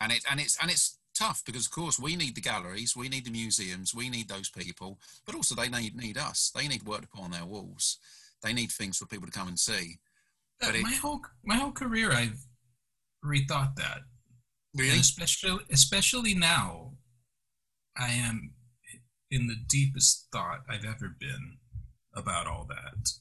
and it and it's and it's tough because of course we need the galleries, we need the museums, we need those people, but also they need need us. They need work to put on their walls. They need things for people to come and see. But my it, whole my whole career, I've rethought that. Really, and especially especially now, I am in the deepest thought I've ever been about all that.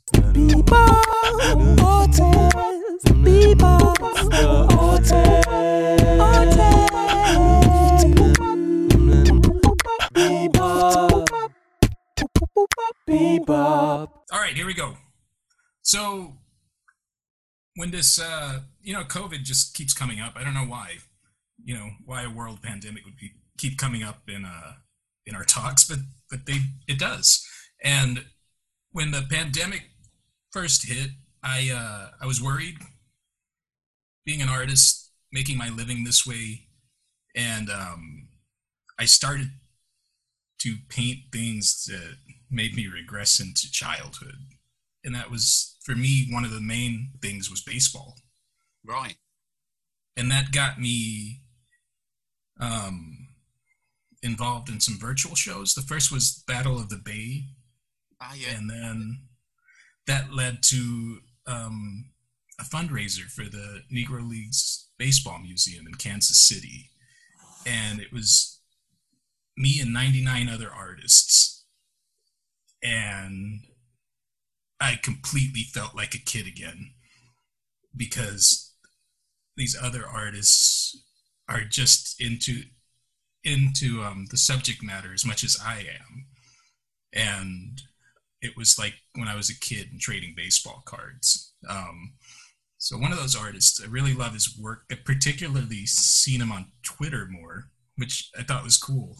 All right, here we go. So, when this, uh, you know, COVID just keeps coming up, I don't know why, you know, why a world pandemic would be, keep coming up in uh, in our talks, but but they it does. And when the pandemic first hit, I uh, I was worried. Being an artist, making my living this way, and um, I started to paint things that made me regress into childhood, and that was for me one of the main things was baseball. Right. And that got me um, involved in some virtual shows. The first was Battle of the Bay, ah, yeah. and then that led to um, a fundraiser for the Negro Leagues Baseball Museum in Kansas City, and it was me and 99 other artists, and I completely felt like a kid again because these other artists are just into into um, the subject matter as much as I am, and it was like when I was a kid and trading baseball cards. Um, so one of those artists, I really love his work. I particularly seen him on Twitter more, which I thought was cool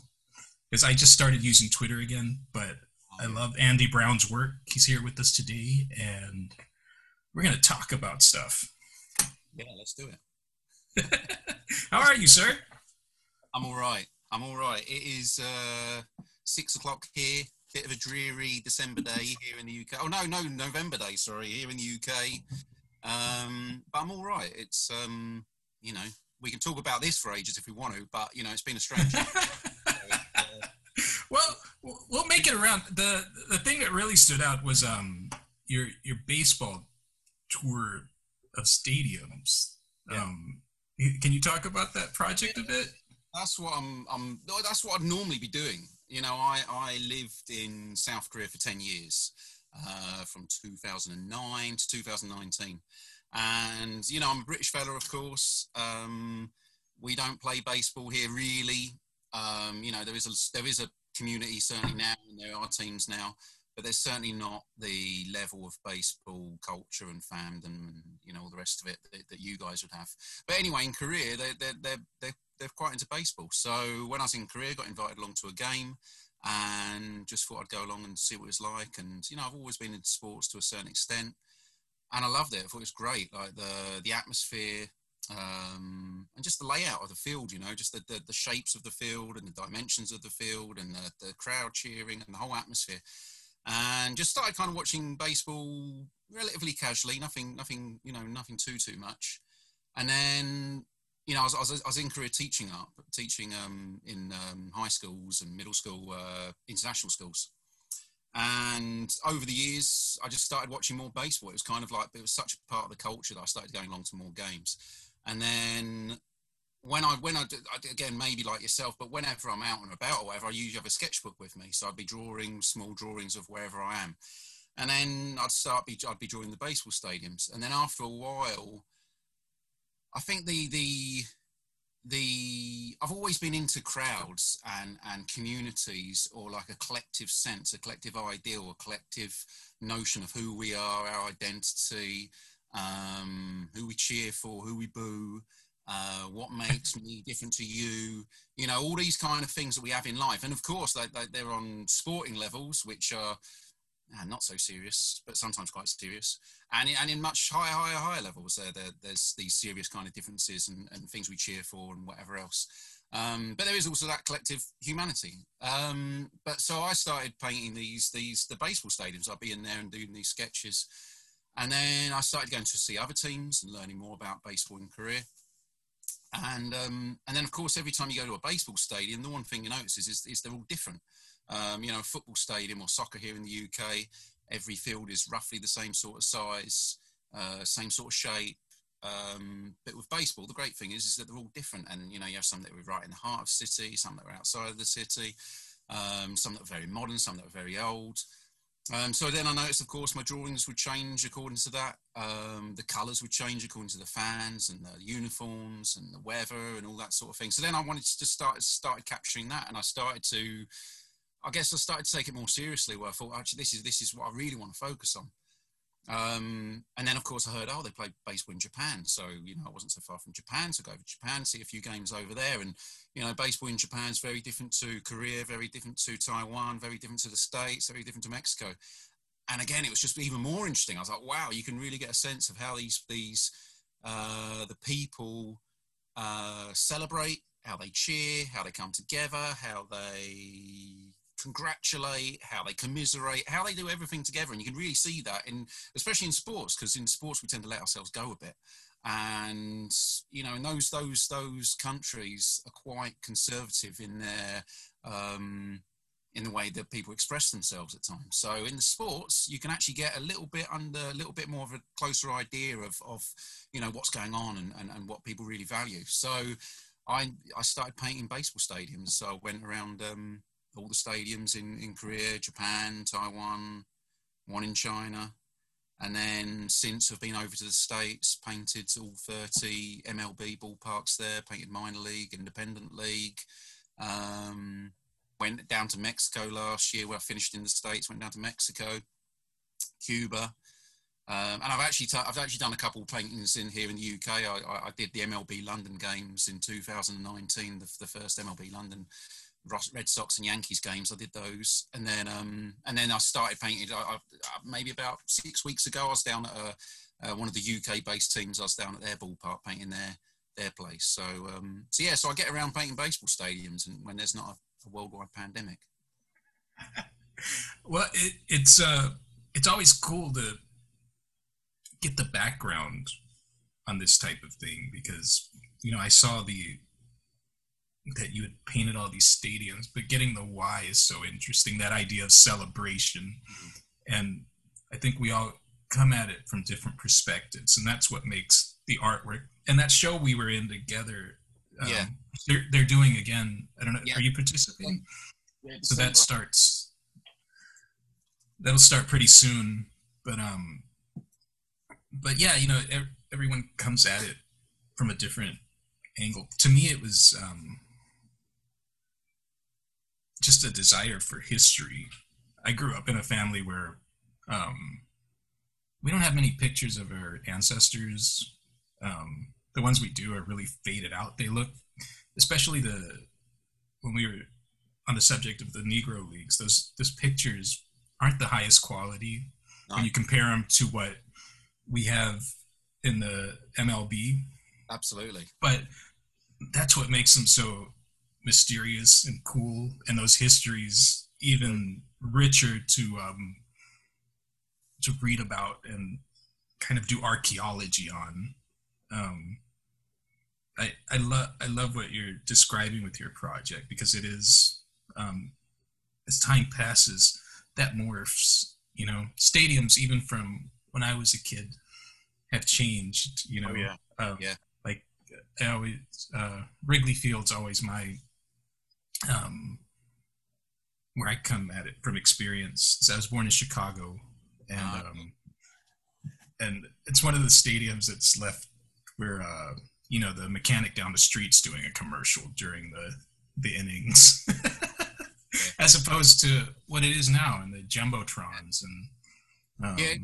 because I just started using Twitter again. But I love Andy Brown's work. He's here with us today, and we're gonna talk about stuff. Yeah, let's do it. How are you, sir? I'm all right. I'm all right. It is uh, six o'clock here. Bit of a dreary December day here in the UK. Oh no, no, November day. Sorry, here in the UK. Um, but I'm all right. It's um, you know we can talk about this for ages if we want to, but you know it's been a strange. well, we'll make it around. the The thing that really stood out was um your your baseball tour of stadiums. Yeah. Um, can you talk about that project a bit? That's what I'm. I'm. That's what I'd normally be doing. You know, I I lived in South Korea for ten years, uh, from 2009 to 2019, and you know I'm a British fella, of course. Um, we don't play baseball here really. Um, you know, there is a there is a community certainly now, and there are teams now, but there's certainly not the level of baseball culture and fandom and you know all the rest of it that, that you guys would have. But anyway, in Korea, they're they're they're, they're they're quite into baseball. So when I was in Korea, got invited along to a game and just thought I'd go along and see what it was like. And you know, I've always been into sports to a certain extent, and I loved it. I thought it was great, like the the atmosphere. Um, and just the layout of the field, you know, just the, the, the, shapes of the field and the dimensions of the field and the, the crowd cheering and the whole atmosphere. And just started kind of watching baseball relatively casually, nothing, nothing, you know, nothing too, too much. And then you know, I was, I was, I was in Korea teaching up, teaching um, in um, high schools and middle school, uh, international schools. And over the years, I just started watching more baseball. It was kind of like it was such a part of the culture that I started going along to more games. And then when I when I again maybe like yourself, but whenever I'm out and about or whatever, I usually have a sketchbook with me, so I'd be drawing small drawings of wherever I am. And then I'd start be I'd be drawing the baseball stadiums, and then after a while I think the the the I've always been into crowds and and communities or like a collective sense, a collective ideal, a collective notion of who we are, our identity, um, who we cheer for, who we boo, uh, what makes me different to you, you know, all these kind of things that we have in life. And of course, they, they, they're on sporting levels, which are uh, not so serious, but sometimes quite serious. And, and in much higher, higher, higher levels, there, there there's these serious kind of differences and, and things we cheer for and whatever else. Um, but there is also that collective humanity. Um, but so I started painting these these the baseball stadiums. I'd be in there and doing these sketches, and then I started going to see other teams and learning more about baseball in Korea. And um, and then of course every time you go to a baseball stadium, the one thing you notice is, is, is they're all different. Um, you know, football stadium or soccer here in the UK, every field is roughly the same sort of size, uh, same sort of shape. Um, but with baseball, the great thing is, is that they're all different. And, you know, you have some that are right in the heart of city, some that are outside of the city, um, some that are very modern, some that are very old. Um, so then I noticed, of course, my drawings would change according to that. Um, the colours would change according to the fans and the uniforms and the weather and all that sort of thing. So then I wanted to start started capturing that, and I started to I guess I started to take it more seriously. Where I thought, actually, this is this is what I really want to focus on. Um, and then, of course, I heard, oh, they play baseball in Japan. So, you know, I wasn't so far from Japan. So, go over to Japan, see a few games over there. And, you know, baseball in Japan is very different to Korea, very different to Taiwan, very different to the States, very different to Mexico. And again, it was just even more interesting. I was like, wow, you can really get a sense of how these, these uh, the people uh, celebrate, how they cheer, how they come together, how they congratulate, how they commiserate, how they do everything together. And you can really see that in, especially in sports, because in sports we tend to let ourselves go a bit. And you know, in those those those countries are quite conservative in their um, in the way that people express themselves at times. So in the sports, you can actually get a little bit under, a little bit more of a closer idea of, of you know, what's going on and, and, and what people really value. So I, I started painting baseball stadiums. So I went around um, all the stadiums in, in Korea, Japan, Taiwan, one in China. And then since I've been over to the States, painted all 30 MLB ballparks there, painted minor league, independent league. Um, went down to Mexico last year where I finished in the States, went down to Mexico, Cuba. Um, and I've actually, t- I've actually done a couple of paintings in here in the UK. I, I, I did the MLB London games in 2019, the, the first MLB London Red Sox and Yankees games. I did those, and then um, and then I started painting. I, I, maybe about six weeks ago, I was down at a, uh, one of the UK-based teams. I was down at their ballpark painting their their place. So um, so yeah, so I get around painting baseball stadiums, and when there's not a, a worldwide pandemic. well, it, it's uh, it's always cool to get the background on this type of thing because you know I saw the that you had painted all these stadiums, but getting the why is so interesting. That idea of celebration, mm-hmm. and I think we all come at it from different perspectives, and that's what makes the artwork. And that show we were in together, um, yeah, they're they're doing again. I don't know. Yeah. Are you participating? Yeah, so that starts. That'll start pretty soon, but um, but yeah, you know, everyone comes at it from a different angle. To me, it was um, just a desire for history. I grew up in a family where um, we don't have many pictures of our ancestors. Um, the ones we do are really faded out. They look, especially the when we were on the subject of the Negro Leagues, those those pictures aren't the highest quality when you compare them to what we have in the MLB. Absolutely. But that's what makes them so mysterious and cool, and those histories even richer to um, to read about and kind of do archaeology on. Um, I I love I love what you're describing with your project because it is um, as time passes that morphs. You know, stadiums even from when I was a kid have changed. You know, oh, yeah, uh, yeah. Like I always uh, Wrigley Field's always my um, where I come at it from experience. So I was born in Chicago, and ah, um, and it's one of the stadiums that's left where uh, you know the mechanic down the street's doing a commercial during the the innings, as opposed to what it is now in the jumbotrons and. Um, yeah,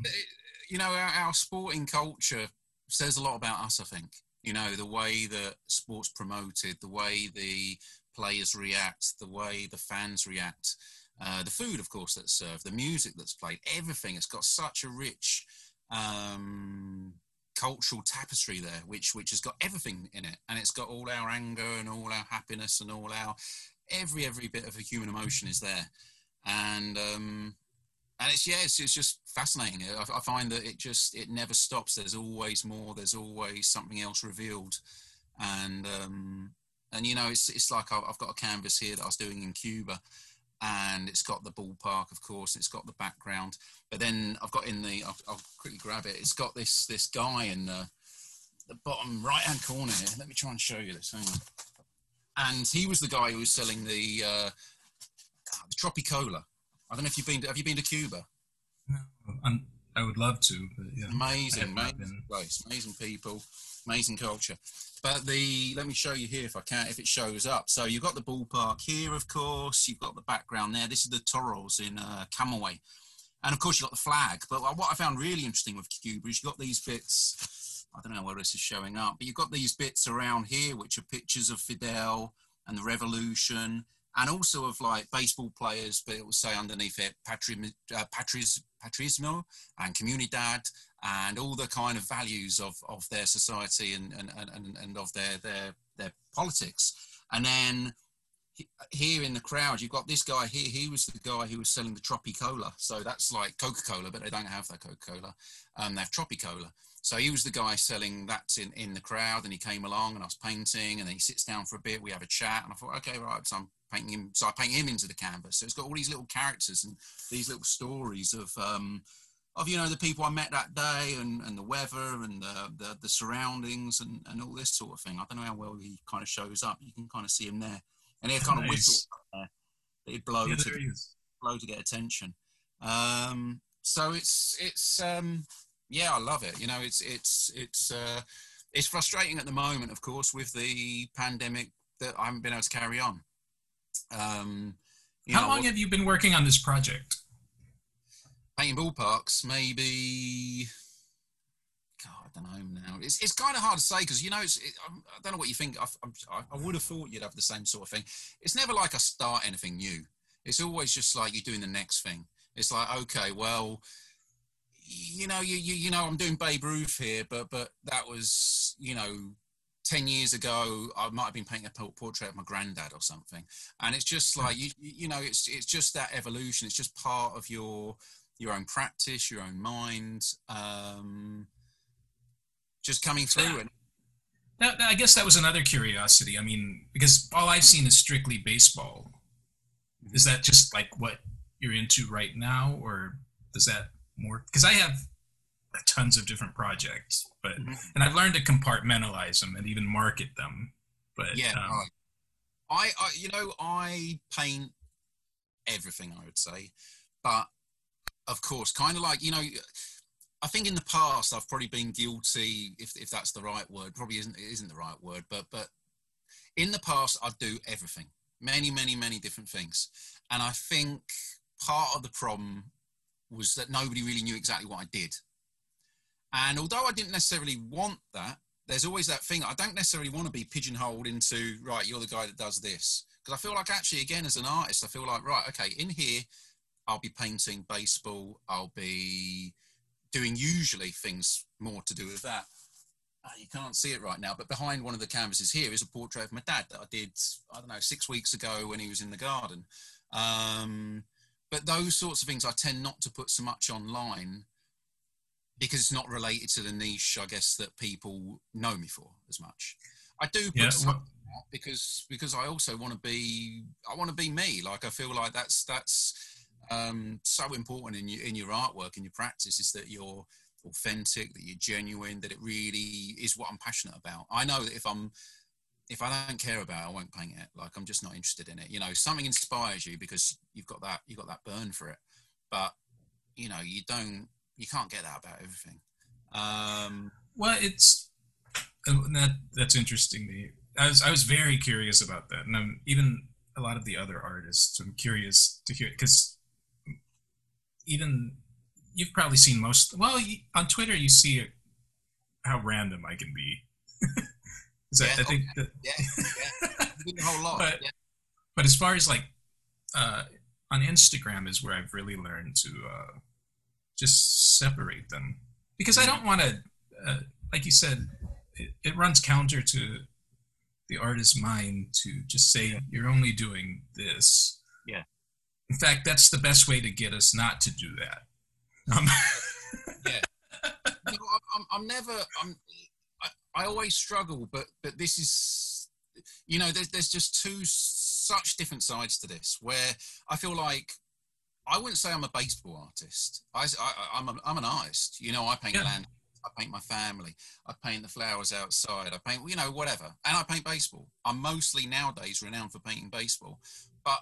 you know, our, our sporting culture says a lot about us. I think you know the way that sports promoted, the way the players react, the way the fans react, uh, the food, of course, that's served, the music that's played, everything. It's got such a rich um, cultural tapestry there, which which has got everything in it, and it's got all our anger and all our happiness and all our every every bit of a human emotion is there, and um, and it's yeah, it's, it's just fascinating. I, I, find that it just it never stops. There's always more. There's always something else revealed and um, and you know it's it's like I've, got a canvas here that I was doing in Cuba, and it's got the ballpark, of course, it's got the background, but then I've got in the I'll, I'll quickly grab it. It's got this this guy in the the bottom right hand corner here. Let me try and show you this. Hang on. And he was the guy who was selling the uh, the Tropicola. I don't know if you've been. To, have you been to Cuba? No, I would love to. But yeah, amazing, amazing place, amazing people, amazing culture. But the let me show you here if I can, if it shows up. So you've got the ballpark here, of course. You've got the background there. This is the Toros in uh, Camagüey, and of course you've got the flag. But what I found really interesting with Cuba is you've got these bits. I don't know where this is showing up, but you've got these bits around here, which are pictures of Fidel and the revolution and also of like baseball players, but it will say underneath it patri, uh, patris, patrismo and comunidad and all the kind of values of, of their society and, and, and, and of their, their, their politics. And then here in the crowd, you've got this guy here. He was the guy who was selling the Tropicola. So that's like Coca Cola, but they don't have that Coca Cola. Um, they have Tropicola. So he was the guy selling that in, in the crowd, and he came along, and I was painting, and then he sits down for a bit. We have a chat, and I thought, okay, right. So I'm painting him. So I paint him into the canvas. So it's got all these little characters and these little stories of um, of you know the people I met that day and, and the weather and the, the, the surroundings and, and all this sort of thing. I don't know how well he kind of shows up. You can kind of see him there, and he kind nice. of whistle there. He'd blow yeah, to blow to get attention. Um, so it's it's um, yeah, I love it. You know, it's it's it's uh, it's frustrating at the moment, of course, with the pandemic that I haven't been able to carry on. Um, How know, long have you been working on this project? Painting ballparks, maybe. God, I don't know now. It's, it's kind of hard to say because you know it's. It, I don't know what you think. I, I, I would have thought you'd have the same sort of thing. It's never like I start anything new. It's always just like you're doing the next thing. It's like okay, well, you know, you, you you know, I'm doing Babe Ruth here, but but that was you know 10 years ago i might have been painting a portrait of my granddad or something. And it's just like you you know it's it's just that evolution. It's just part of your your own practice your own mind um just coming through and that, i guess that was another curiosity. I mean because all i've seen is strictly baseball. Is that just like what you're into right now or does that more because i have tons of different projects, but mm-hmm. and I've learned to compartmentalize them and even market them. But yeah, um, I, I, you know, I paint everything. I would say, but of course, kind of like you know, I think in the past I've probably been guilty, if if that's the right word. Probably isn't isn't the right word, but but in the past I'd do everything, many many many different things, and I think part of the problem was that nobody really knew exactly what I did. And although I didn't necessarily want that, there's always that thing. I don't necessarily want to be pigeonholed into, right, you're the guy that does this. Because I feel like actually, again, as an artist, I feel like, right, okay, in here, I'll be painting baseball. I'll be doing usually things more to do with that. Uh, you can't see it right now, but behind one of the canvases here is a portrait of my dad that I did, I don't know, six weeks ago when he was in the garden. Um, but those sorts of things I tend not to put so much online because it's not related to the niche, I guess, that people know me for as much. I do put yeah, some because because I also want to be I want to be me. Like I feel like that's that's um, so important in your in your artwork in your practice is that you're authentic, that you're genuine, that it really is what I'm passionate about. I know that if I'm if I don't care about it, I won't paint it. Like I'm just not interested in it. You know, something inspires you because you've got that you've got that burn for it. But you know, you don't you can't get that about everything. Um, well, it's that that's interesting. I was I was very curious about that, and I'm, even a lot of the other artists. I'm curious to hear because even you've probably seen most. Well, on Twitter, you see how random I can be. yeah, I think okay. that, yeah, yeah. a whole lot. But, yeah. but as far as like uh, on Instagram is where I've really learned to uh, just separate them because I don't want to, uh, like you said, it, it, runs counter to the artist's mind to just say you're only doing this. Yeah. In fact, that's the best way to get us not to do that. Um, yeah. No, I'm, I'm never. I'm. I, I always struggle, but but this is, you know, there's there's just two such different sides to this where I feel like I wouldn't say I'm a baseball artist. I, I am I'm an artist. You know, I paint yeah. land. I paint my family. I paint the flowers outside. I paint, you know, whatever. And I paint baseball. I'm mostly nowadays renowned for painting baseball. But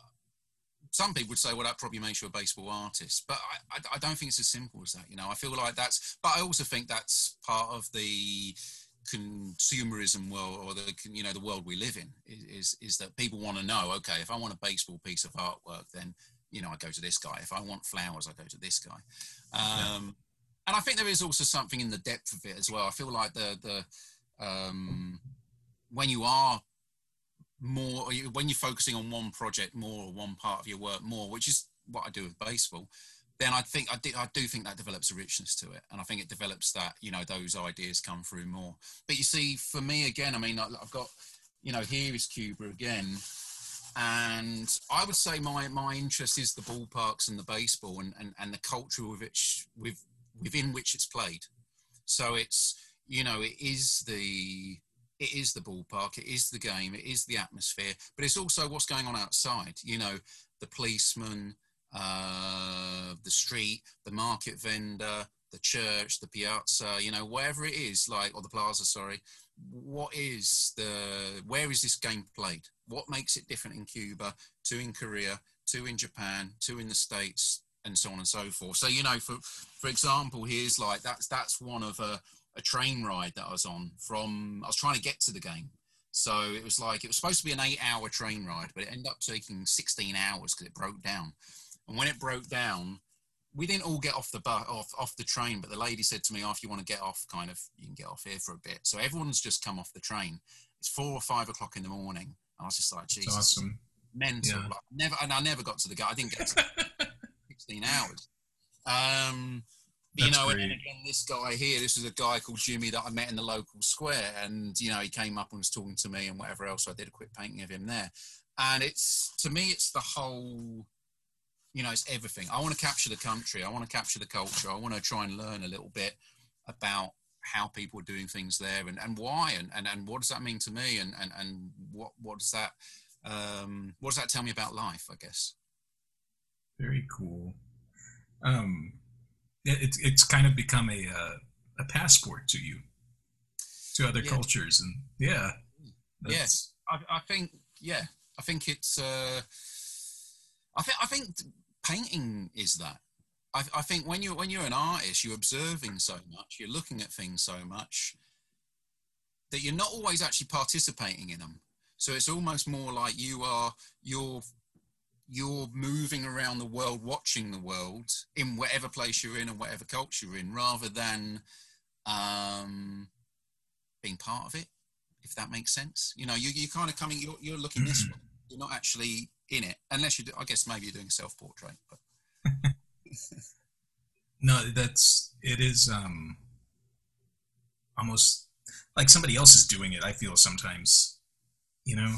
some people would say, well, that probably makes you a baseball artist. But I, I, I don't think it's as simple as that. You know, I feel like that's, but I also think that's part of the consumerism world or the you know the world we live in is is that people want to know okay if i want a baseball piece of artwork then you know i go to this guy. If i want flowers i go to this guy. Um, yeah. and i think there is also something in the depth of it as well. I feel like the the um, when you are more when you're focusing on one project more or one part of your work more which is what i do with baseball then i think I do, I do think that develops a richness to it. And i think it develops that you know those ideas come through more. But you see for me again i mean i've got you know here is cuba again and i would say my my interest is the ballparks and the baseball and and, and the culture with which with within which it's played so it's you know it is the it is the ballpark, it is the game, it is the atmosphere, but it's also what's going on outside. You know, the policeman, uh, the street, the market vendor, the church, the piazza, you know, wherever it is, like, or the plaza, sorry. What is the, where is this game played? What makes it different in Cuba to in Korea, to in Japan, to in the States, and so on and so forth. So, you know, for, for example, here's like, that's, that's one of a, a train ride that I was on from, I was trying to get to the game. So it was like, it was supposed to be an eight hour train ride, but it ended up taking 16 hours because it broke down. And when it broke down, we didn't all get off the bus, off, off the train, but the lady said to me, oh, if you want to get off, kind of, you can get off here for a bit. So everyone's just come off the train. It's four or five o'clock in the morning. I was just like, Jesus, awesome. mental. Yeah. Like, never, and I never got to the guy. I didn't get to 16 hours. Um, you know, great. and again, this guy here, this is a guy called Jimmy that I met in the local square, and you know, he came up and was talking to me and whatever else. So I did a quick painting of him there, and it's to me, it's the whole, you know, it's everything. I want to capture the country, I want to capture the culture, I want to try and learn a little bit about how people are doing things there and, and why and, and, and what does that mean to me and, and, and what, what does that um, what does that tell me about life i guess? Very cool. Um, it's it's kind of become a uh, a passport to you to other yeah. cultures and yeah. Yes. I, I, think yeah i think it's uh i think i think painting is that I, I think when you're when you're an artist you're observing so much you're looking at things so much that you're not always actually participating in them so it's almost more like you are you're you're moving around the world, watching the world in whatever place you're in and whatever culture you're in, rather than um, being part of it. If that makes sense, you know, you, you're kind of coming, you're, you're looking this way. You're not actually in it, unless you. Do, I guess maybe you're doing a self portrait, but. no, that's it is um, almost like somebody else is doing it. I feel sometimes, you know.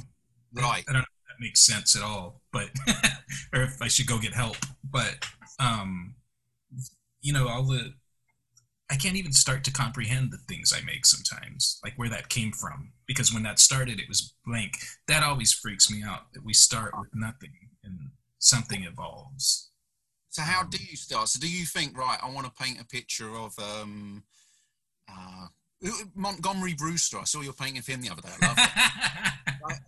Right. I don't know if that makes sense at all, but or if I should go get help. But um, you know, all the I can't even start to comprehend the things I make sometimes, like where that came from. Because when that started, it was blank. That always freaks me out that we start with nothing and something evolves. So how um, do you start? So do you think, right, I want to paint a picture of um, uh, Montgomery Brewster? I saw your painting of him the other day. I love it.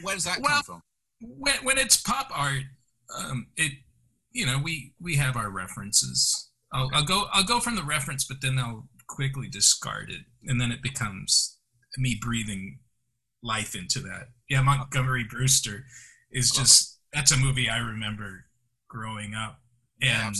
Where does that well, come from? when when it's pop art, um, it you know we we have our references. I'll, I'll go I'll go from the reference, but then I'll quickly discard it, and then it becomes me breathing life into that. Yeah, Montgomery Brewster is just that's a movie I remember growing up, and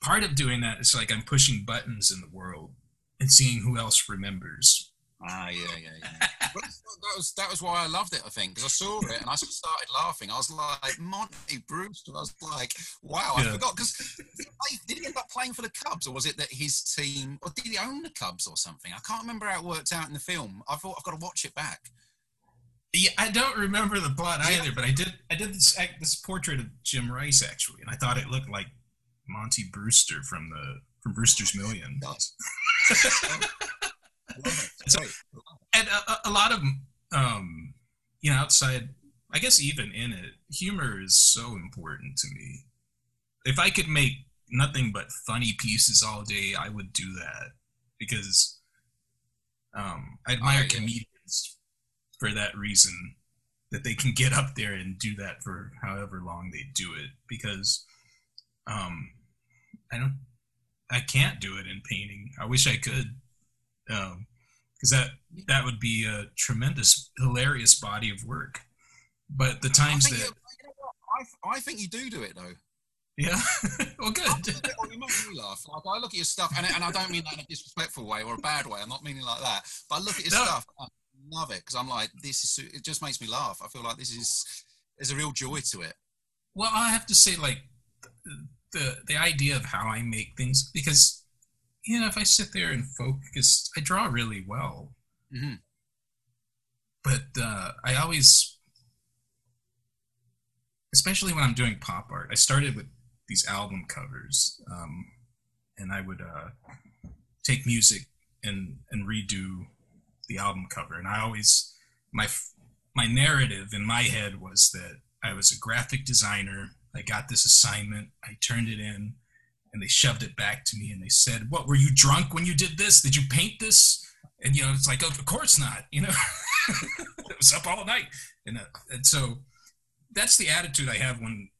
part of doing that is like I'm pushing buttons in the world and seeing who else remembers Ah, yeah, yeah, yeah. that was that was why I loved it. I think because I saw it and I started laughing. I was like, Monty Brewster. I was like, wow, I yeah. forgot because did he end up playing for the Cubs or was it that his team or did he own the Cubs or something? I can't remember how it worked out in the film. I thought I've got to watch it back. Yeah, I don't remember the plot yeah. either, but I did. I did this this portrait of Jim Rice actually, and I thought it looked like Monty Brewster from the from Brewster's Millions. so, and a, a, lot of um, you know, outside, I guess even in it, humor is so important to me. If I could make nothing but funny pieces all day, I would do that because um, I admire oh, yeah. comedians for that reason that they can get up there and do that for however long they do it because um, I don't I can't do it in painting. I wish I could because um, that that would be a tremendous hilarious body of work. But the times that you know I, I think you do do it though. Yeah. well, good. you make me laugh. Like I look at your stuff, and, and I don't mean that in a disrespectful way or a bad way. I'm not meaning like that. But I look at your no. stuff. Love it because I'm like, this is. It just makes me laugh. I feel like this is. There's a real joy to it. Well, I have to say, like, the the idea of how I make things because you know if I sit there and focus, I draw really well. Mm-hmm. But uh, I always, especially when I'm doing pop art, I started with these album covers, um, and I would uh, take music and and redo the album cover. And I always my my narrative in my head was that I was a graphic designer. I got this assignment. I turned it in, and they shoved it back to me. And they said, "What were you drunk when you did this? Did you paint this?" And you know, it's like, of course not. You know, it was up all night, and, uh, and so that's the attitude I have when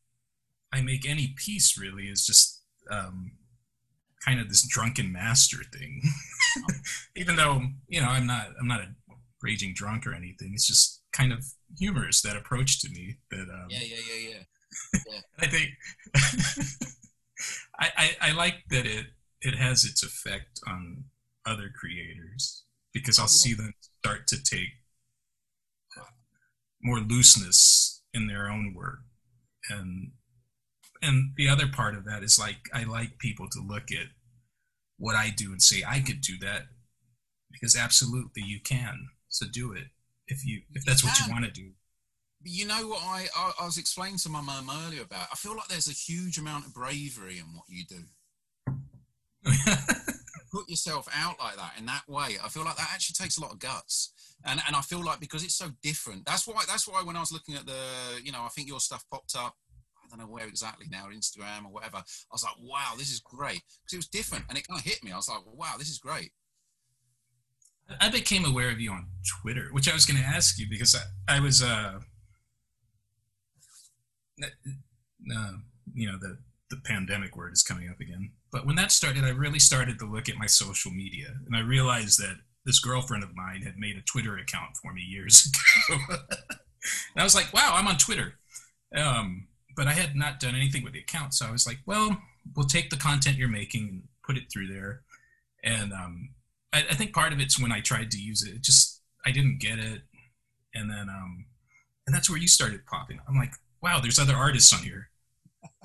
I make any piece really is just um, kind of this drunken master thing. Even though you know I'm not I'm not a raging drunk or anything. It's just kind of humorous that approach to me. That um, yeah yeah yeah yeah. yeah. I think I, I I like that it it has its effect on other creators because I'll see them start to take more looseness in their own work and and the other part of that is like I like people to look at what I do and say I could do that because absolutely you can. So do it if you if that's you what you want to do. You know what I, I, I was explaining to my mum earlier about. I feel like there's a huge amount of bravery in what you do. Put yourself out like that in that way. I feel like that actually takes a lot of guts. And and I feel like because it's so different. That's why that's why when I was looking at the you know I think your stuff popped up I don't know where exactly now, Instagram or whatever. I was like, wow, this is great because it was different and it kind of hit me. I was like, wow, this is great. I became aware of you on Twitter, which I was going to ask you because I, I was, uh, uh, you know, the the pandemic word is coming up again. But when that started, I really started to look at my social media, and I realized that this girlfriend of mine had made a Twitter account for me years ago. and I was like, wow, I'm on Twitter. Um, but I had not done anything with the account. So I was like, well, we'll take the content you're making and put it through there. And um, I, I, think part of it's when I tried to use it, it just I didn't get it, and then um, and that's where you started popping. I'm like, wow, there's other artists on here.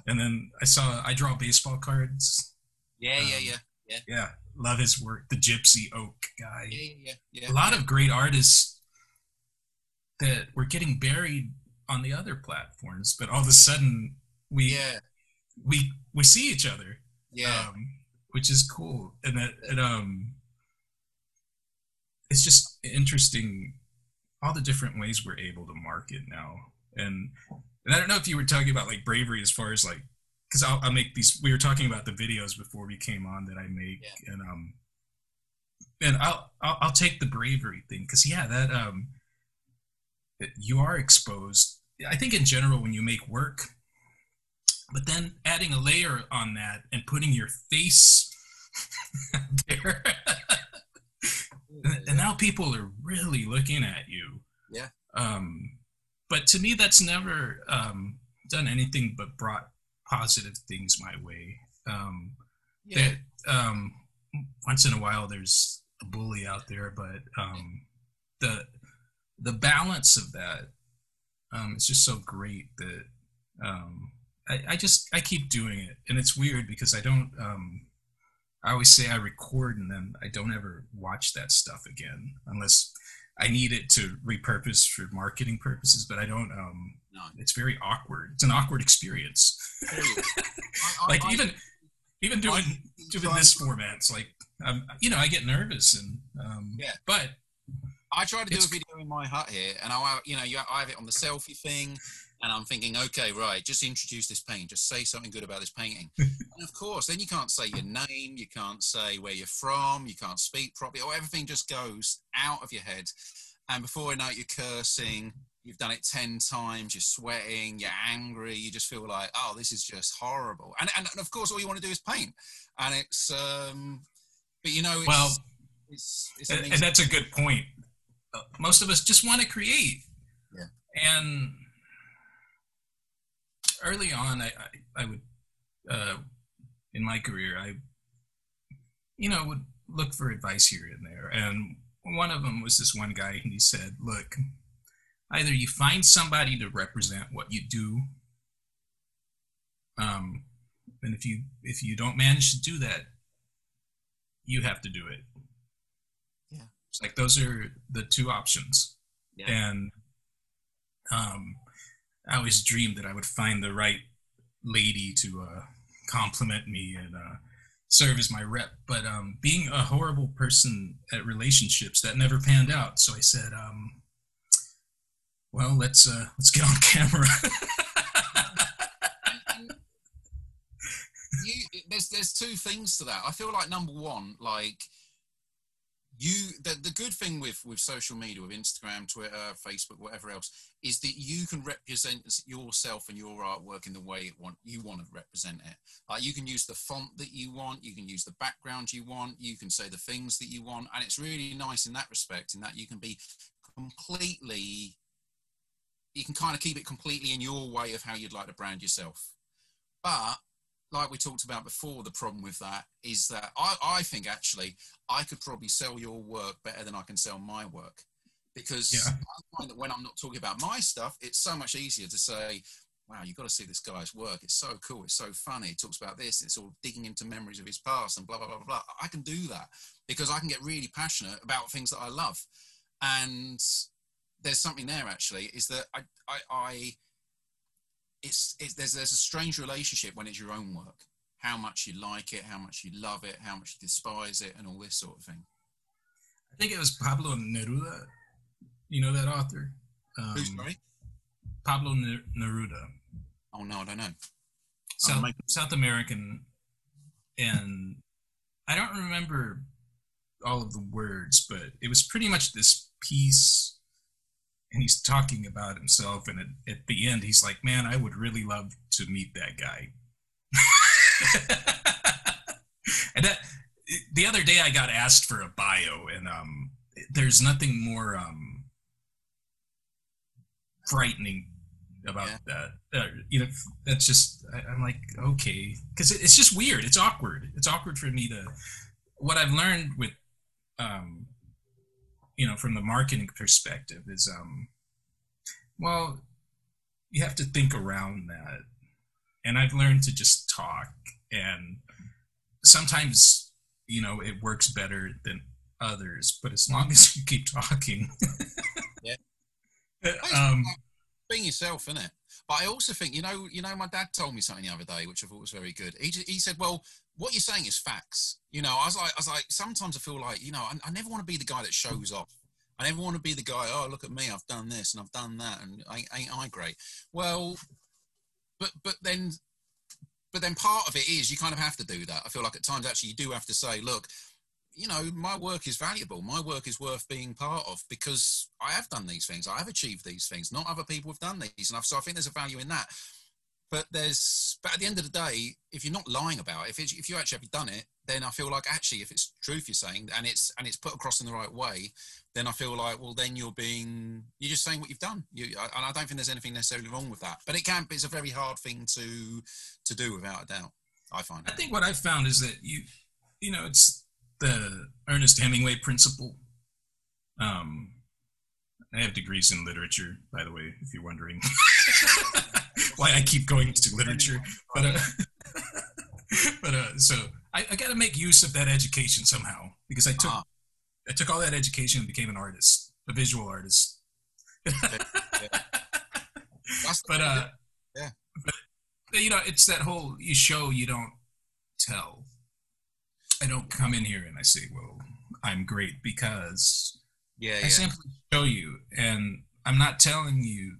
and then I saw I draw baseball cards. Yeah, um, yeah, yeah, yeah. Yeah, love his work. The Gypsy Oak guy. Yeah, yeah, yeah. A lot of great artists that were getting buried on the other platforms, but all of a sudden we yeah. we we see each other. Yeah. Um, which is cool. And that it, um it's just interesting all the different ways we're able to market now. And and I don't know if you were talking about like bravery as far as like because I'll, I'll make these we were talking about the videos before we came on that I make yeah. and um and I'll, I'll I'll take the bravery thing because yeah that um you are exposed. I think in general, when you make work, but then adding a layer on that and putting your face there, and now people are really looking at you. Yeah. Um, but to me, that's never um, done anything but brought positive things my way. Um, yeah. That um, once in a while, there's a bully out there, but um, the the balance of that um, is just so great that um, I, I, just I keep doing it, and it's weird because I don't. Um, I always say I record and then I don't ever watch that stuff again unless I need it to repurpose for marketing purposes. But I don't. Um, no. It's very awkward. It's an awkward experience. like even even doing doing this format, it's like um, you know, I get nervous and um, Yeah. but I try to do It's- a video in my hut here, and I, you know, you, I have it on the selfie thing, and I'm thinking, okay, right, just introduce this painting, just say something good about this painting. and of course, then you can't say your name, you can't say where you're from, you can't speak properly, or everything just goes out of your head. And before you know it, you're cursing. You've done it ten times. You're sweating. You're angry. You just feel like, oh, this is just horrible. And and, and of course, all you want to do is paint. And it's, um, but you know, it's, well, it's, it's and that's a good point. Most of us just want to create. Yeah. And early on, I, I, I would, uh, in my career, I, you know, would look for advice here and there. And one of them was this one guy, and he said, look, either you find somebody to represent what you do, um, and if you if you don't manage to do that, you have to do it. Yeah. It's like those are the two options. Yeah. And um, I always dreamed that I would find the right lady to uh, compliment me and uh, serve as my rep. But um, being a horrible person at relationships, that never panned out. So I said, um, "Well, let's uh, let's get on camera." you, there's there's two things to that. I feel like number one, like you, the, the good thing with with social media, with Instagram, Twitter, Facebook, whatever else, is that you can represent yourself and your artwork in the way it want you want to represent it. Like you can use the font that you want, you can use the background you want, you can say the things that you want, and it's really nice in that respect. In that you can be completely, you can kind of keep it completely in your way of how you'd like to brand yourself. But like we talked about before, the problem with that is that I, I think actually I could probably sell your work better than I can sell my work. Because Yeah. I find that when I'm not talking about my stuff, it's so much easier to say, wow, you've got to see this guy's work. It's so cool. It's so funny. He talks about this. It's all digging into memories of his past and blah, blah, blah, blah, blah. I can do that because I can get really passionate about things that I love. And there's something there actually, is that I, I, I it's, it's there's there's a strange relationship when it's your own work. How much you like it, how much you love it, how much you despise it, and all this sort of thing. I think it was Pablo Neruda. You know that author? Um, Who's sorry? Pablo Ne- Neruda, Oh no, I don't know. South, making- South American, and I don't remember all of the words, but it was pretty much this piece. And he's talking about himself, and at, at the end, he's like, "Man, I would really love to meet that guy." and that the other day, I got asked for a bio, and um, there's nothing more um, frightening about Yeah. that. Uh, you know, that's just I, I'm like okay, because it, it's just weird. It's awkward. It's awkward for me to. What I've learned with, um, you know, from the marketing perspective is, um, well, you have to think around that, and I've learned to just talk, and sometimes you know it works better than others, but as long as you keep talking. Yeah. um, being yourself, isn't it? But I also think, you know, you know, my dad told me something the other day, which I thought was very good. He, he said, "Well, what you're saying is facts." You know, I was like, I was like, sometimes I feel like, you know, I, I never want to be the guy that shows off. I never want to be the guy. Oh, look at me, I've done this and I've done that, and ain't, ain't I great? Well, but but then, but then part of it is you kind of have to do that. I feel like at times actually you do have to say, look, you know, my work is valuable. My work is worth being part of because I have done these things. I have achieved these things. Not other people have done these, and I've, so I think there's a value in that. But there's, but at the end of the day, if you're not lying about it, if it's, if you actually have done it, then I feel like actually, if it's truth you're saying and it's and it's put across in the right way, then I feel like well, then you're being you're just saying what you've done. You, and I don't think there's anything necessarily wrong with that. But it can. It's a very hard thing to to do without a doubt. I find. I think what I've found is that you, you know, it's the Ernest Hemingway principle. Um, I have degrees in literature, by the way, if you're wondering why I keep going to literature. But, uh, but uh, so I, I got to make use of that education somehow because I took Ah. I took all that education and became an artist, a visual artist. But uh, Yeah. but you know, it's that whole you show you don't tell. I don't come in here and I say, "Well, I'm great," because Yeah, I yeah. simply show you, and I'm not telling you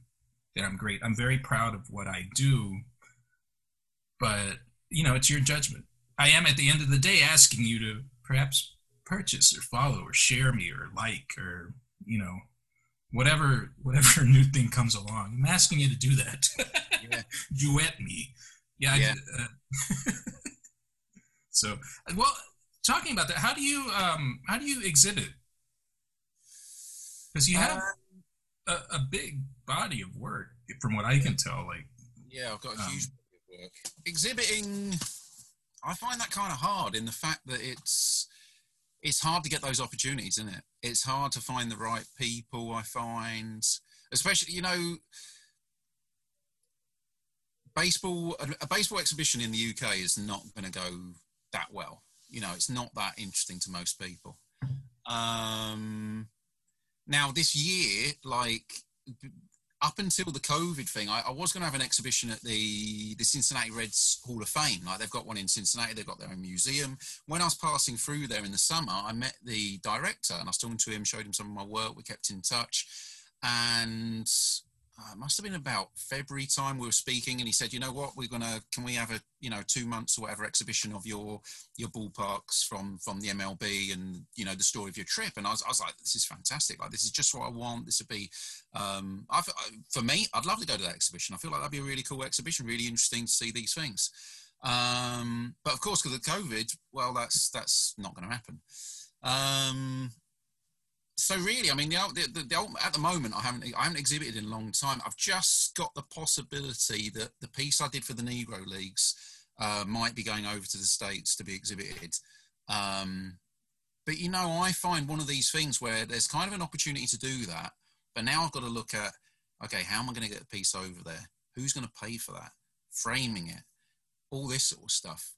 that I'm great. I'm very proud of what I do, but you know, it's your judgment. I am at the end of the day asking you to perhaps purchase or follow or share me or like or you know whatever whatever new thing comes along. I'm asking you to do that. Yeah. Duet me. Yeah. I- uh, so, well, talking about that, how do you um how do you exhibit? Because you have Uh, a, a big body of work, from what I can tell. Like, Yeah, I've got a Um, huge body of work. Exhibiting, I find that kind of hard in the fact that it's it's hard to get those opportunities, isn't it? It's hard to find the right people. I find, especially you know, baseball a, a baseball exhibition in the UK is not going to go that well. You know, it's not that interesting to most people. Um, now this year, like up until the COVID thing, I, I was going to have an exhibition at the the Cincinnati Reds Hall of Fame. Like they've got one in Cincinnati, they've got their own museum. When I was passing through there in the summer, I met the director and I was talking to him, showed him some of my work. We kept in touch, and uh, must have been about February time we were speaking, and he said, "You know what? We're gonna can we have a you know two months or whatever exhibition of your your ballparks from from the MLB and you know the story of your trip?" And I was, I was like, "This is fantastic! Like this is just what I want. This would be um, I, for me, I'd love to go to that exhibition. I feel like that'd be a really cool exhibition, really interesting to see these things. Um, but of course, because of COVID, well, that's that's not going to happen. Um, so really, I mean, the, the, the, the, at the moment, I haven't I haven't exhibited in a long time. I've just got the possibility that the piece I did for the Negro Leagues uh, might be going over to the states to be exhibited. Um, but you know, I find one of these things where there's kind of an opportunity to do that, but now I've got to look at okay, how am I going to get the piece over there? Who's going to pay for that? Framing it, all this sort of stuff,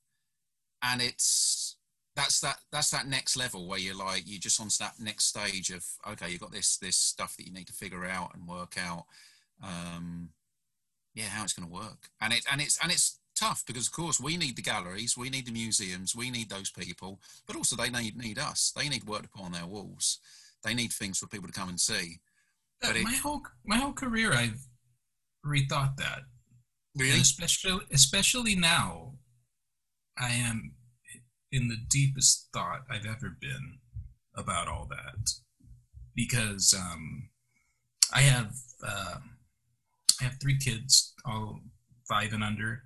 and it's that's that that's that next level where you're like you're just on that next stage of okay you've got this this stuff that you need to figure out and work out um yeah how it's going to work. And it and it's and it's tough because of course we need the galleries we need the museums we need those people but also they need need us. They need work to put on their walls. They need things for people to come and see. But my it, whole my whole career i've rethought that. Really? and especially especially now i am in the deepest thought I've ever been about all that because um, I have uh, I have three kids, all five and under.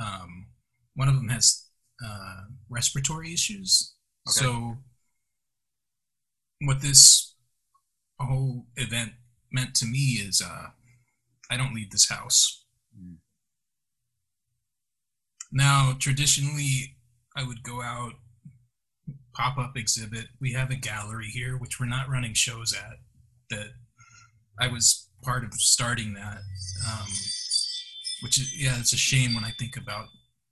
Um, one of them has uh, respiratory issues. Okay. So, what this whole event meant to me is uh, I don't leave this house. Mm. Now, traditionally, I would go out, pop up exhibit. We have a gallery here, which we're not running shows at. That I was part of starting that. Um, which is yeah, it's a shame when I think about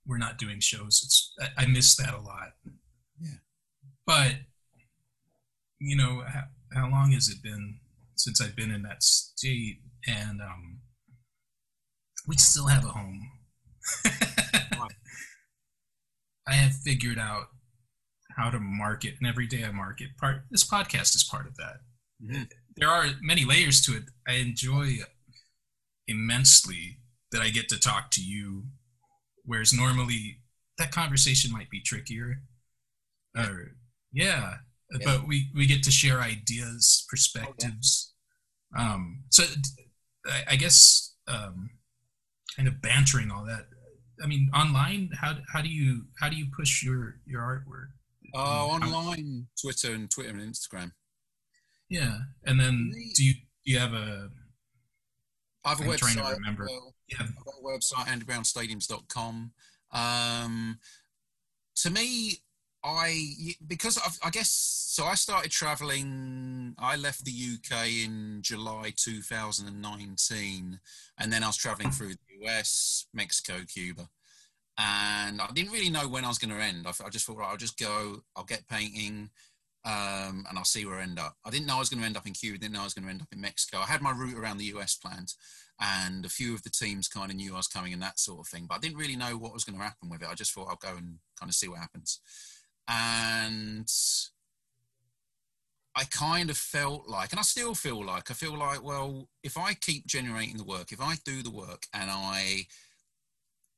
we're not doing shows. It's I, I miss that a lot. Yeah. But you know, how, how long has it been since I've been in that state? And um, we still have a home. I have figured out how to market, and every day I market. Part this podcast is part of that. Mm-hmm. There are many layers to it. I enjoy immensely that I get to talk to you, whereas normally that conversation might be trickier. Yeah. Or yeah, Yeah. but we we get to share ideas, perspectives. Um, so I, I guess um, kind of bantering all that. I mean, online, how how do you how do you push your your artwork? Um, how- online, Twitter and Twitter and Instagram. Yeah, and then do you do you have a I have a I'm website. trying to remember. well, yeah I've got a website, undergroundstadiums.com. Um, to me, I because I've, I guess so. I started traveling. I left the UK in July 2019, and then I was traveling through the US, Mexico, Cuba, and I didn't really know when I was going to end. I, I just thought, right, I'll just go. I'll get painting. Um, and I'll see where I end up. I didn't know I was going to end up in Cuba. Didn't know I was going to end up in Mexico. I had my route around the US planned, and a few of the teams kind of knew I was coming and that sort of thing. But I didn't really know what was going to happen with it. I just thought I'll go and kind of see what happens. And I kind of felt like, and I still feel like, I feel like, well, if I keep generating the work, if I do the work and I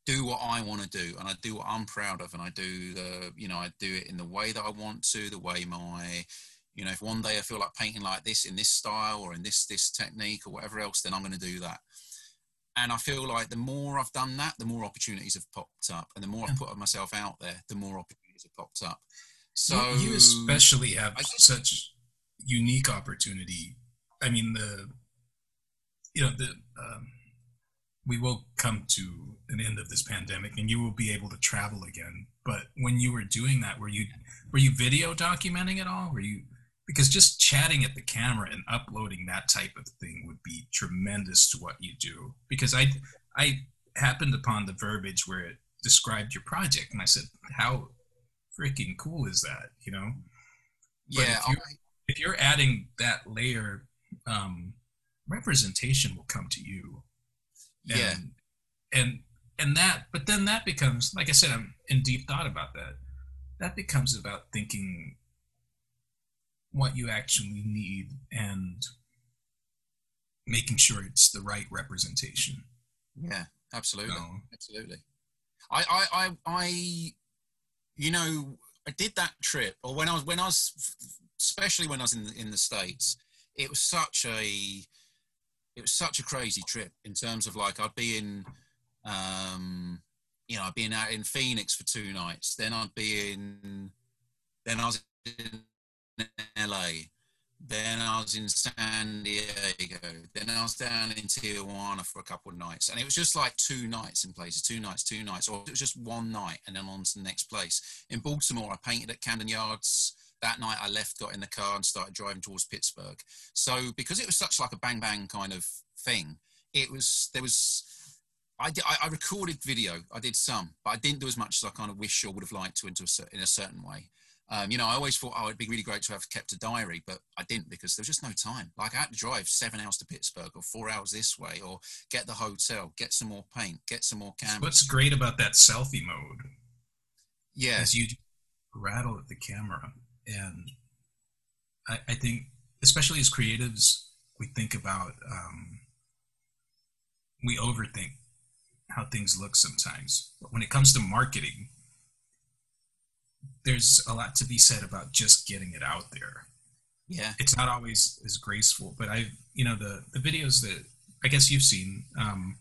do what I want to do and I do what I'm proud of and I do the, you know, I do it in the way that I want to, the way my, you know, if one day I feel like painting like this in this style or in this, this technique or whatever else, then I'm going to do that. And I feel like the more I've done that, the more opportunities have popped up and the more I've put myself out there, the more opportunities have popped up. So you, especially have such unique opportunity. I mean, the you know the um, we will come to an end of this pandemic, and you will be able to travel again. But when you were doing that, were you were you video documenting it all? Were you because just chatting at the camera and uploading that type of thing would be tremendous to what you do. Because I I happened upon the verbiage where it described your project, and I said, how freaking cool is that? You know. Yeah, if you're adding that layer, um, representation will come to you. And, yeah. And and that, but then that becomes, like I said, I'm in deep thought about that. That becomes about thinking what you actually need and making sure it's the right representation. Yeah, absolutely, absolutely. I, I, I, I, you know, I did that trip, or when I was when I was especially when I was in the, in the states, it was such a it was such a crazy trip in terms of like I'd be in um, you know I'd be in out in Phoenix for two nights, then I'd be in then I was in LA, then I was in San Diego. Then I was down in Tijuana for a couple of nights. And it was just like two nights in places, two nights, two nights. Or it was just one night and then on to the next place. In Baltimore, I painted at Camden Yards that night I left, got in the car, and started driving towards Pittsburgh. So because it was such like a bang bang kind of thing, it was there was. I, did, I, recorded video. I did some, but I didn't do as much as I kind of wish or would have liked to into a, in a certain way. Um, you know, I always thought, oh, it'd be really great to have kept a diary, but I didn't because there was just no time. Like I had to drive seven hours to Pittsburgh or four hours this way, or get the hotel, get some more paint, get some more cameras. What's great about that selfie mode? Yeah, is you rattle at the camera and I, I think, especially as creatives, we think about um, we overthink how things look sometimes. But when it comes to marketing, there's a lot to be said about just getting it out there. Yeah, it's not always as graceful, but I, you know, the the videos that I guess you've seen, um,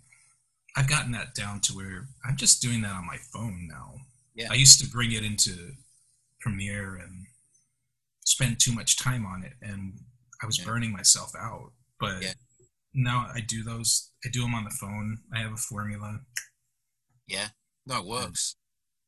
I've gotten that down to where I'm just doing that on my phone now. Yeah, I used to bring it into Premiere and spend too much time on it and I was yeah. burning myself out. But yeah. now I do those, I do them on the phone. I have a formula. Yeah, no, it works.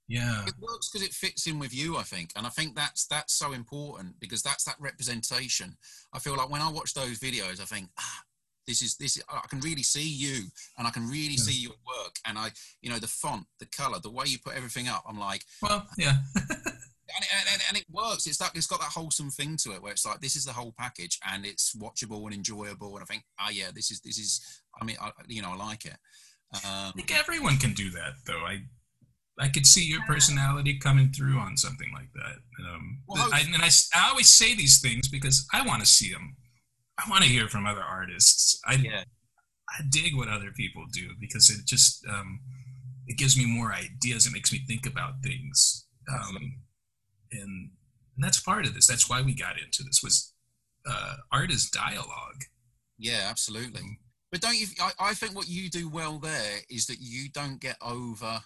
Yeah, it works because it fits in with you. I think, and I think that's that's so important because that's that representation. I feel like when I watch those videos, I think, ah, this is this. Is, I can really see you, and I can really yeah. see your work, and I, you know, the font, the color, the way you put everything up. I'm like, well, yeah. and, and, and, it works. It's that it's got that wholesome thing to it where it's like this is the whole package and it's watchable and enjoyable. And I think, oh yeah, this is this is. I mean, I, you know, I like it. Um, I think everyone can do that, though. I I could see your personality coming through on something like that. Um, well, I, and I, I always say these things because I want to see them. I want to hear from other artists. I yeah. I dig what other people do because it just um, it gives me more ideas. It makes me think about things. Um, and, and that's part of this. That's why we got into this was uh, art is dialogue. Yeah, absolutely. Mm. But don't you? I, I think what you do well there is that you don't get over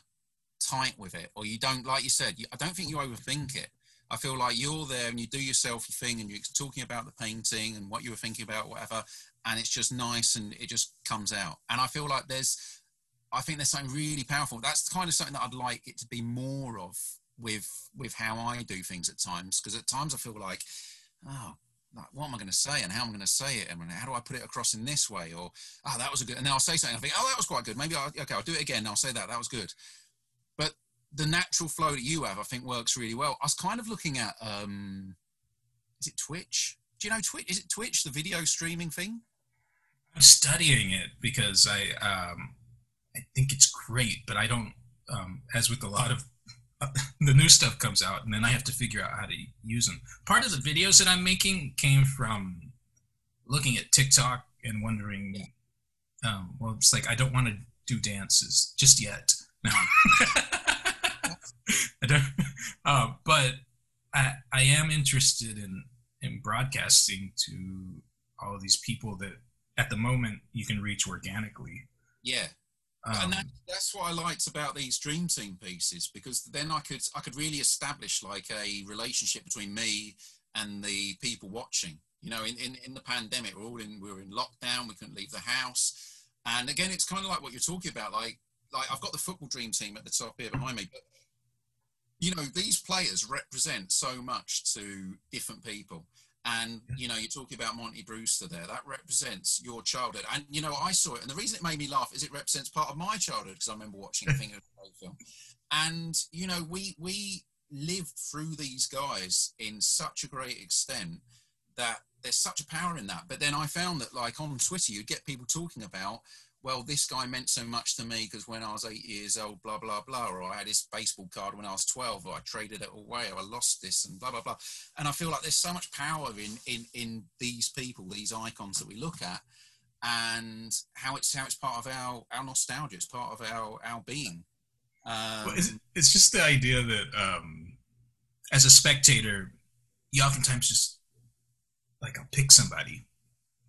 tight with it, or you don't, like you said, you, I don't think you overthink it. I feel like you're there and you do yourself your thing and you're talking about the painting and what you were thinking about, whatever, and it's just nice and it just comes out. And I feel like there's, I think there's something really powerful. That's kind of something that I'd like it to be more of with with how I do things at times because at times I feel like oh like, what am I going to say and how am I going to say it and how do I put it across in this way or oh that was a good and then I'll say something I think oh that was quite good maybe I'll, okay I'll do it again I'll say that that was good the natural flow that you have I think works really well I was kind of looking at um is it Twitch do you know Twitch is it Twitch the video streaming thing I'm studying it because I um I think it's great but I don't um as with a lot of the new stuff comes out, and then I have to figure out how to use them. Part of the videos that I'm making came from looking at TikTok and wondering, yeah. um, well, it's like I don't want to do dances just yet. No. I don't, uh, but I, I am interested in in broadcasting to all of these people that at the moment you can reach organically. Yeah. Um, and that, that's what I liked about these dream team pieces because then I could I could really establish like a relationship between me and the people watching. You know, in, in, in the pandemic, we're all in we were in lockdown, we couldn't leave the house, and again, it's kind of like what you're talking about. Like like I've got the football dream team at the top here behind me, but you know these players represent so much to different people. And you know you're talking about monty brewster there. That represents your childhood. And you know i saw it. And the reason it made me laugh is it represents part of my childhood because i remember watching a thing of film. And you know we we lived through these guys in such a great extent that there's such a power in that. But then i found that like on twitter you'd get people talking about well, this guy meant so much to me because when I was eight years old, blah, blah, blah, or I had this baseball card when I was 12, or I traded it away, or I lost this, and blah, blah, blah. And I feel like there's so much power in, in, in these people, these icons that we look at, and how it's, how it's part of our, our nostalgia, it's part of our, our being. Um, well, it's, it's just the idea that um, as a spectator, you oftentimes just, like, I'll pick somebody.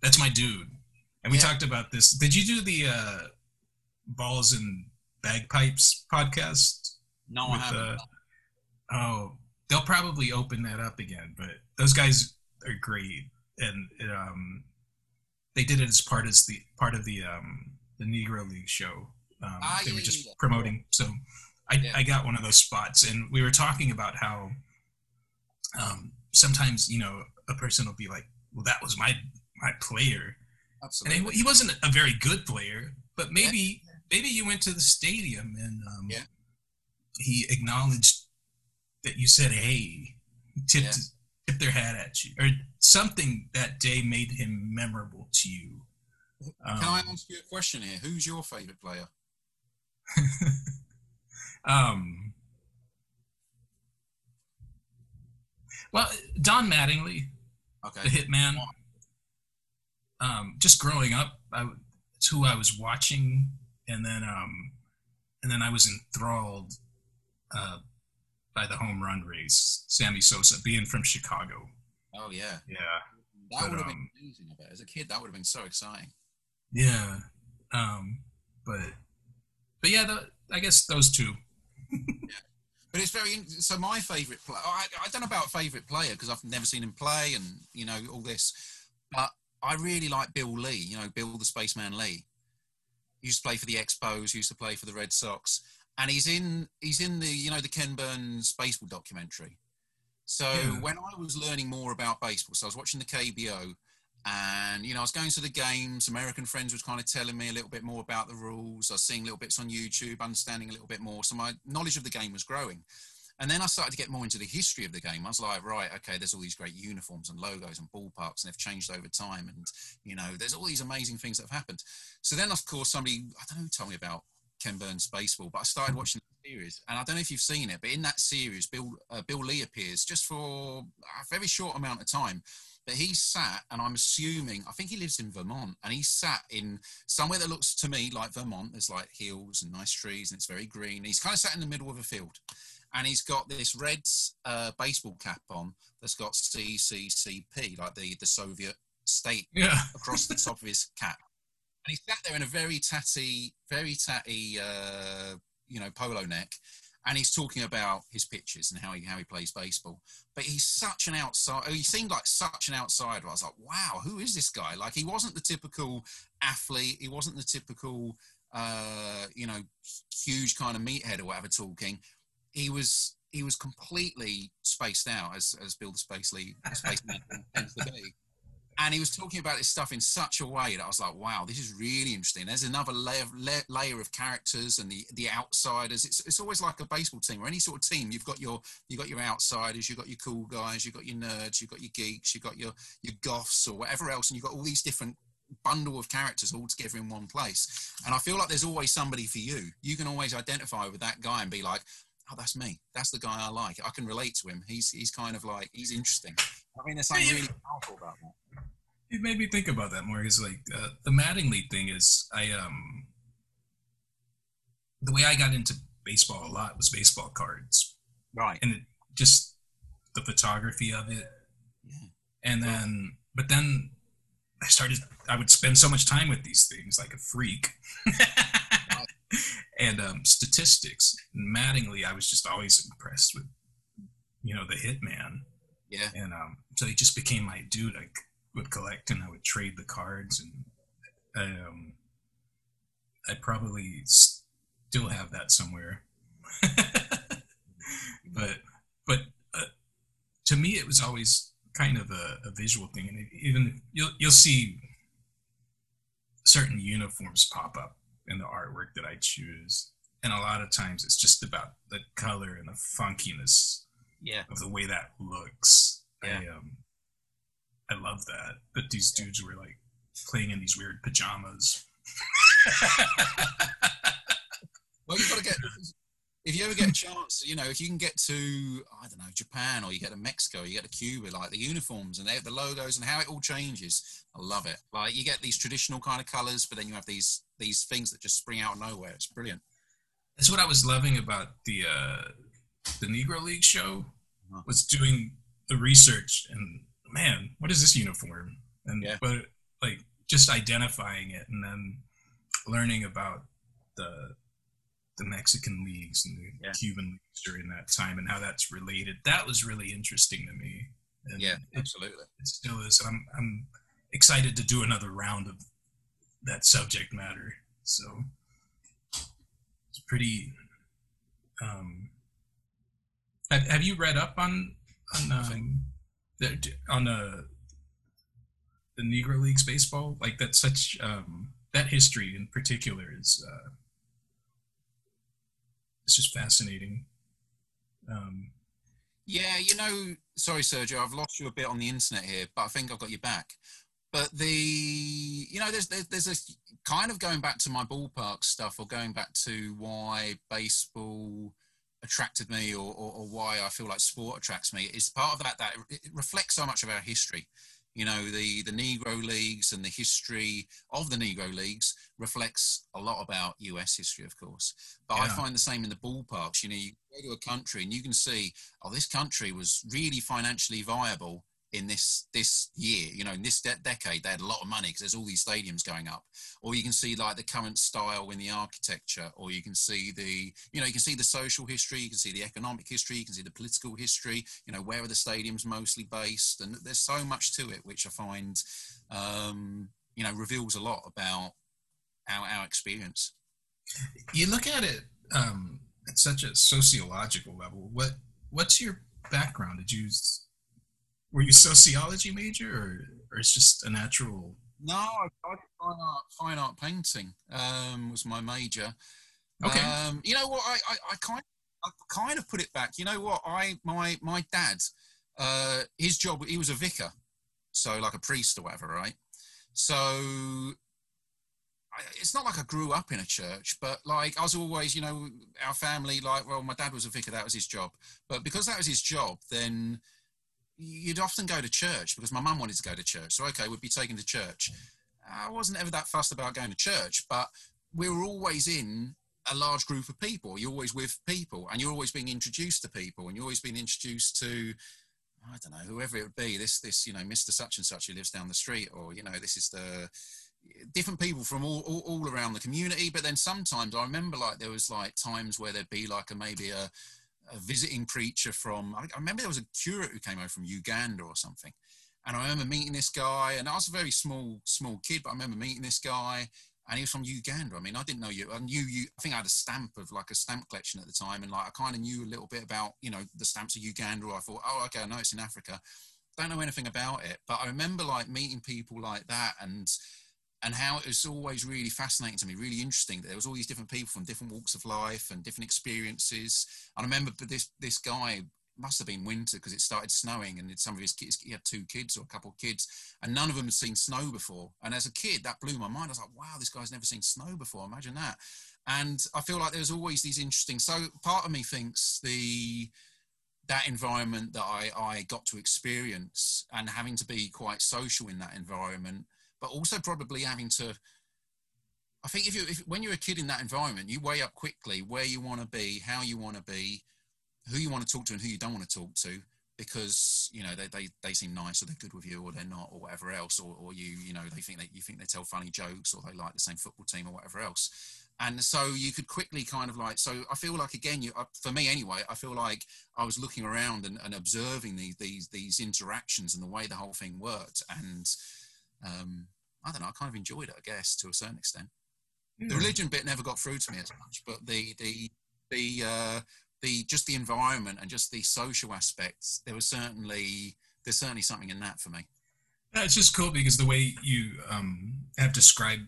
That's my dude and we yeah. talked about this. Did you do the uh, balls and bagpipes podcast? No, with, I haven't. Uh, oh, they'll probably open that up again. But those guys are great, and um, they did it as part as the part of the um, the Negro League show. Um, ah, they were just yeah. promoting. So I, yeah. I got one of those spots, and we were talking about how um, sometimes you know a person will be like, "Well, that was my my player," Absolutely. And he, he wasn't a very good player, but maybe yeah. maybe you went to the stadium and um, yeah. he acknowledged that you said hey, tipped yeah. tipped their hat at you, or something that day made him memorable to you. Um, Can I um, ask you a question here? Who's your favorite player? um. Well, Don Mattingly, okay. the Hitman um, just growing up, I, it's who I was watching, and then um, and then I was enthralled uh, by the home run race. Sammy Sosa, being from Chicago. Oh yeah, yeah. That but, would have um, been amazing. I bet as a kid, that would have been so exciting. Yeah, um, but but yeah, the, I guess those two. yeah. But it's very so. My favourite player. I, I don't know about favourite player because I've never seen him play, and you know all this. But I really like Bill Lee, you know, Bill the Spaceman Lee. He used to play for the Expos, used to play for the Red Sox. And he's in he's in the, you know, the Ken Burns baseball documentary. So yeah. when I was learning more about baseball, so I was watching the KBO and you know, I was going to the games, American friends was kind of telling me a little bit more about the rules. I was seeing little bits on YouTube, understanding a little bit more. So my knowledge of the game was growing. And then I started to get more into the history of the game. I was like, right, okay, there's all these great uniforms and logos and ballparks, and they've changed over time. And, you know, there's all these amazing things that have happened. So then, of course, somebody, I don't know who told me about Ken Burns baseball, but I started mm-hmm. watching the series. And I don't know if you've seen it, but in that series, Bill, uh, Bill Lee appears just for a very short amount of time. But he sat, and I'm assuming, I think he lives in Vermont, and he sat in somewhere that looks to me like Vermont. There's like hills and nice trees, and it's very green. He's kind of sat in the middle of a field and he's got this red uh, baseball cap on that's got CCCP, like the, the Soviet state yeah. across the top of his cap. And he sat there in a very tatty, very tatty, uh, you know, polo neck, and he's talking about his pitches and how he how he plays baseball. But he's such an outside. He seemed like such an outsider. I was like, wow, who is this guy? Like he wasn't the typical athlete. He wasn't the typical, uh, you know, huge kind of meathead or whatever talking he was he was completely spaced out as as Bill the Space League tends to be. And he was talking about this stuff in such a way that I was like, wow, this is really interesting. There's another layer, layer of characters and the, the outsiders. It's, it's always like a baseball team or any sort of team. You've got your you've got your outsiders, you've got your cool guys, you've got your nerds, you've got your geeks, you've got your your goths or whatever else, and you've got all these different bundle of characters all together in one place. And I feel like there's always somebody for you. You can always identify with that guy and be like, oh, that's me. That's the guy I like. I can relate to him. He's he's kind of like he's interesting. I mean, there's something really powerful about that. It made me think about that more. Is like uh, the Mattingly thing is I um the way I got into baseball a lot was baseball cards, Right. and it, just the photography of it, Yeah. and then but then I started. I would spend so much time with these things like a freak. and um, statistics. Mattingly, I was just always impressed with, you know, the hitman. Yeah. And um, so he just became my dude. I would collect and I would trade the cards, and um, I probably still have that somewhere. but but uh, to me, it was always kind of a, a visual thing, and even you'll you'll see certain uniforms pop up in the artwork that I choose, and a lot of times it's just about the color and the funkiness Yeah. of the way that looks. Yeah. I um, I love that that these dudes were like playing in these weird pajamas. Well, you've got to get. If you ever get a chance, you know, if you can get to, I don't know, Japan or you get to Mexico, or you get to Cuba, like the uniforms and they, the logos and how it all changes. I love it. Like you get these traditional kind of colors, but then you have these these things that just spring out of nowhere. It's brilliant. That's what I was loving about the uh, the Negro League show Uh-huh. was doing the research and man, what is this uniform? And Yeah. but like just identifying it and then learning about the the Mexican leagues and the Yeah. Cuban leagues during that time and how that's related. That was really interesting to me. And Yeah, absolutely. it still is. And I'm I'm excited to do another round of that subject matter. So it's pretty. Um, have, have you read up on on um, the, on the the Negro Leagues baseball? Like that's such um, that history in particular is uh, it's just fascinating. Um, Yeah, you know, sorry, Sergio, I've lost you a bit on the internet here, but I think I've got you back. But the, you know, there's there's, there's a kind of going back to my ballpark stuff, or going back to why baseball attracted me, or, or, or why I feel like sport attracts me. Is part of that that it reflects so much of our history. You know, the the Negro leagues and the history of the Negro leagues reflects a lot about U.S. history, of course. But I find the same in the ballparks. You know, you go to a country and you can see oh, this country was really financially viable in this this year. You know, in this de- decade, they had a lot of money because there's all these stadiums going up. Or you can see like the current style in the architecture, or you can see the you know you can see the social history, you can see the economic history, you can see the political history. You know, where are the stadiums mostly based? And there's so much to it, which I find um, you know reveals a lot about our our experience. you look at it um, at such a sociological level. What what's your background? Did you were you a sociology major, or or it's just a natural? No, I, fine art, fine art painting um, was my major. Okay. Um, you know what? I, I, I kind I kind of put it back. You know what? I my my dad, uh, his job he was a vicar, so like a priest or whatever, right? So I, it's not like I grew up in a church, but like I was always, you know, our family, like, well, my dad was a vicar, that was his job. But because that was his job, then you'd often go to church because my mum wanted to go to church. So, okay, we'd be taken to church. I wasn't ever that fussed about going to church, but we were always in a large group of people. You're always with people and you're always being introduced to people and you're always being introduced to, I don't know, whoever it would be, this, this, you know, Mr. Such and Such who lives down the street, or, you know, this is the different people from all, all, all around the community. But then sometimes I remember like there was like times where there'd be like a maybe a, a visiting preacher from, I, remember there was a curate who came over from Uganda or something. And I remember meeting this guy, and I was a very small, small kid, but I remember meeting this guy, and he was from Uganda. I mean, I didn't know you. I knew you. I think I had a stamp of like a stamp collection at the time, and like I kind of knew a little bit about, you know, the stamps of Uganda. I thought, oh, okay, I know it's in Africa. Don't know anything about it, but I remember like meeting people like that, and and how it was always really fascinating to me, really interesting. That there was all these different people from different walks of life and different experiences. And I remember this this guy must have been winter because it started snowing, and some of his kids he had two kids or a couple of kids, and none of them had seen snow before. And as a kid, that blew my mind. I was like, wow, this guy's never seen snow before. Imagine that. and I feel like there's always these interesting. So part of me thinks the that environment that I, I got to experience and having to be quite social in that environment, but also probably having to. I think if you if, when you're a kid in that environment, you weigh up quickly where you want to be, how you want to be, who you want to talk to, and who you don't want to talk to because you know they, they, they seem nice or they're good with you or they're not or whatever else or, or you you know they think that you think they tell funny jokes or they like the same football team or whatever else and so you could quickly kind of like so i feel like again you uh, for me anyway i feel like i was looking around and, and observing these these these interactions and the way the whole thing worked and um i don't know i kind of enjoyed it i guess to a certain extent mm. the hmm. religion bit never got through to me as much but the the the uh the just the environment and just the social aspects there was certainly there's certainly something in that for me it's just cool because the way you um, have described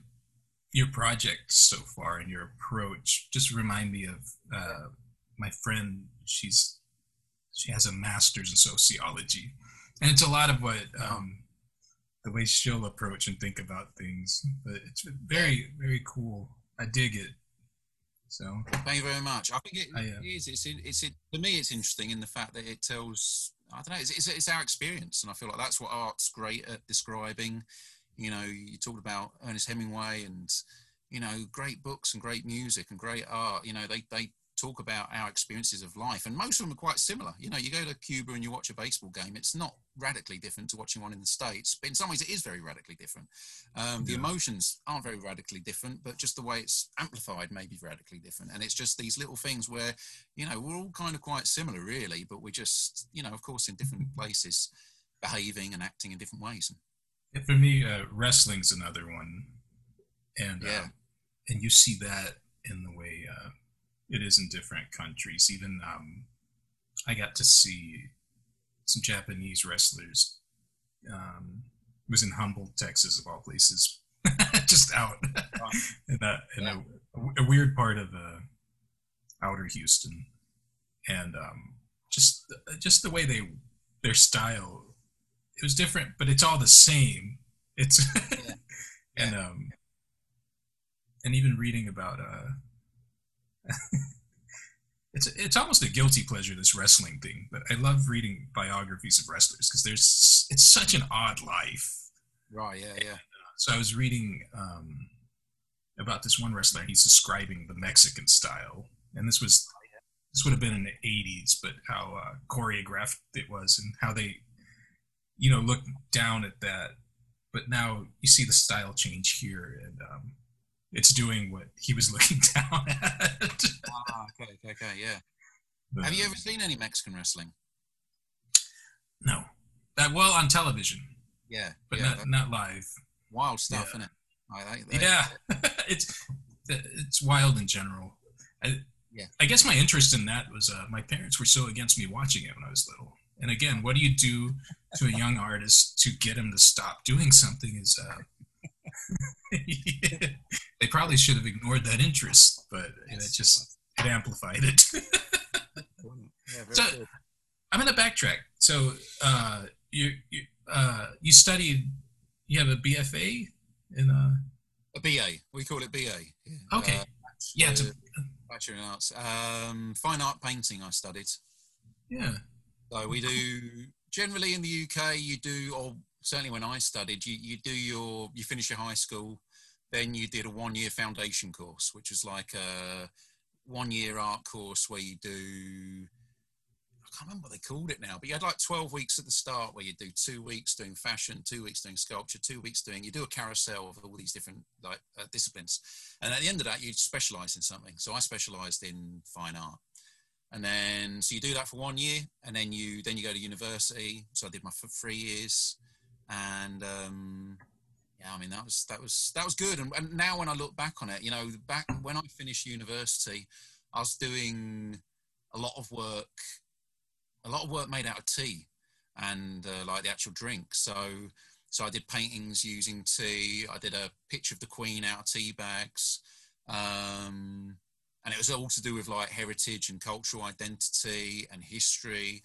your project so far and your approach just remind me of uh, my friend. She's she has a master's in sociology, and it's a lot of what um, the way she'll approach and think about things. But it's very very cool. I dig it. So thank you very much. I think it, I, uh, it is. It's it's it, for me. It's interesting in the fact that it tells. I don't know. It's, it's, it's our experience, and I feel like that's what art's great at describing you know, you talked about Ernest Hemingway and, you know, great books and great music and great art. You know, they, they talk about our experiences of life, and most of them are quite similar. You know, you go to Cuba and you watch a baseball game, it's not radically different to watching one in the States, but in some ways it is very radically different. Um, the emotions aren't very radically different, but just the way it's amplified may be radically different. And it's just these little things where, you know, we're all kind of quite similar, really, but we're just, you know, of course, in different places, behaving and acting in different ways. For me, uh, wrestling's another one, and yeah. Uh, and you see that in the way uh, it is in different countries. Even um, I got to see some Japanese wrestlers. Um, it was in Humble, Texas, of all places, just out in, a, in yeah. a, a, weird part of uh, outer Houston, and um, just just the way they their style it was different, but it's all the same. It's yeah. and um and even reading about uh it's it's almost a guilty pleasure this wrestling thing, but I love reading biographies of wrestlers because there's it's such an odd life. Right. Yeah. Yeah. And, uh, so I was reading um about this one wrestler. He's describing the Mexican style, and this was oh, this would have been in the 80s, but how uh, choreographed it was and how they you know, look down at that. But now you see the style change here, and um, it's doing what he was looking down at. ah, okay, okay, okay, yeah. But, Have you ever seen any Mexican wrestling? No. That well on television. Yeah, but yeah, not not live. Wild stuff, yeah. isn't it? I like that. Yeah, it's it's wild in general. I, yeah. I guess my interest in that was uh, my parents were so against me watching it when I was little. And again, what do you do to a young artist to get him to stop doing something? Is uh, they probably should have ignored that interest, but it just it amplified it. yeah, so cool. I'm gonna backtrack. So uh, you you uh, you studied. You have a BFA in a uh, a BA. We call it BA. Yeah. Okay. Uh, yeah. To, Bachelor in Arts. Um, fine art painting. I studied. Yeah. So we do generally in the UK. You do, or certainly when I studied, you you do your you finish your high school, then you did a one year foundation course, which is like a one year art course where you do. I can't remember what they called it now, but you had like 12 weeks at the start where you do two weeks doing fashion, two weeks doing sculpture, two weeks doing, you do a carousel of all these different like uh, disciplines. And at the end of that, you specialize in something. So I specialized in fine art and then so you do that for one year and then you then you go to university so i did my three years and um yeah i mean that was that was that was good. And, and now when i look back on it you know back when i finished university i was doing a lot of work a lot of work made out of tea and uh, like the actual drink. So so i did paintings using tea. I did a picture of the queen out of tea bags. Um and it was all to do with like heritage and cultural identity and history